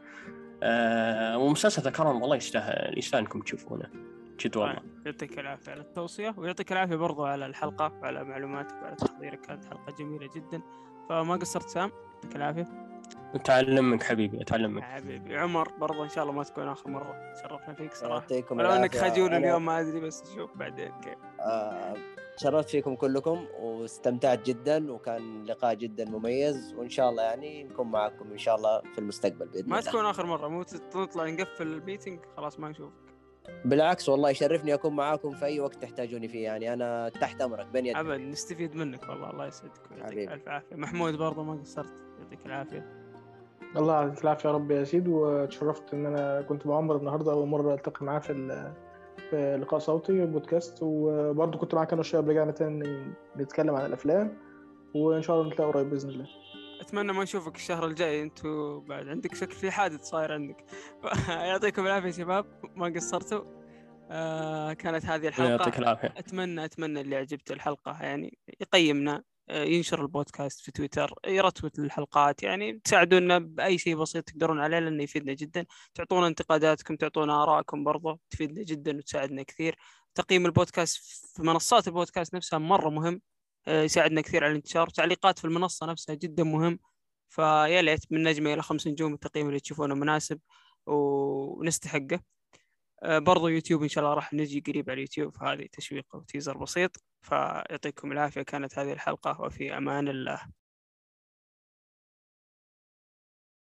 آه ومسلسل ذكرهم والله يستاهل يستاهل إنكم تشوفونه. جد والله. يعطيك العافية على التوصية ويعطيك العافية برضو على الحلقة وعلى معلوماتك وعلى تحضيرك. كانت حلقة جميلة جدا. فما قصرت سام؟ يعطيك العافية. أتعلم منك حبيبي أتعلم منك. حبيبي عمر برضو إن شاء الله ما تكون آخر مرة شرفنا فيك صراحة. يعطيكم ولو إنك. خجول أنا- اليوم ما أدري بس نشوف بعدين كيف. آه، شرفت فيكم كلكم واستمتعت جدا وكان لقاء جدا مميز. وإن شاء الله يعني نكون معكم إن شاء الله في المستقبل بإذن ما الله. تكون آخر مرة مو تطلع نقفل الميتنج خلاص ما نشوفك. بالعكس والله يشرفني أكون معاكم في أي وقت تحتاجوني فيه يعني أنا تحت أمرك بين يدك ابد نستفيد منك والله الله يسعدك ويعطيك. ألف عافية. محمود برضو ما قصرت يعطيك العافية. الله يعطيك العافية يا رب يا سيد وتشرفت إن أنا كنت مع عمر النهارده أول مرة ألتقي معاه في في لقاء صوتي بودكاست وبرضه كنت معاك أنا والشباب رجعنا تاني نتكلم عن الأفلام وإن شاء الله نتلاقى قريب بإذن الله. أتمنى ما نشوفك الشهر الجاي أنتوا بعد عندك شكل في حادث صاير عندك. يعطيكم العافية شباب ما قصرتوا. آه كانت هذه الحلقة. يعطيك العافية. أتمنى أتمنى اللي عجبته الحلقة يعني يقيمنا آه، ينشر البودكاست في تويتر يرتوت الحلقات يعني تساعدونا بأي شيء بسيط تقدرون عليه لأنه يفيدنا جدا. تعطونا انتقاداتكم تعطونا آرائكم برضه تفيدنا جدا وتساعدنا كثير. تقييم البودكاست في منصات البودكاست نفسها مرة مهم. يساعدنا كثير على الانتشار. تعليقات في المنصة نفسها جدا مهم. فيا ليت من نجمة إلى خمس نجوم التقييم اللي تشوفونه مناسب ونستحقه. آه، برضو يوتيوب إن شاء الله راح نجي قريب على اليوتيوب. هذه تشويق وتيزر بسيط. فيعطيكم العافية. كانت هذه الحلقة وفي أمان الله.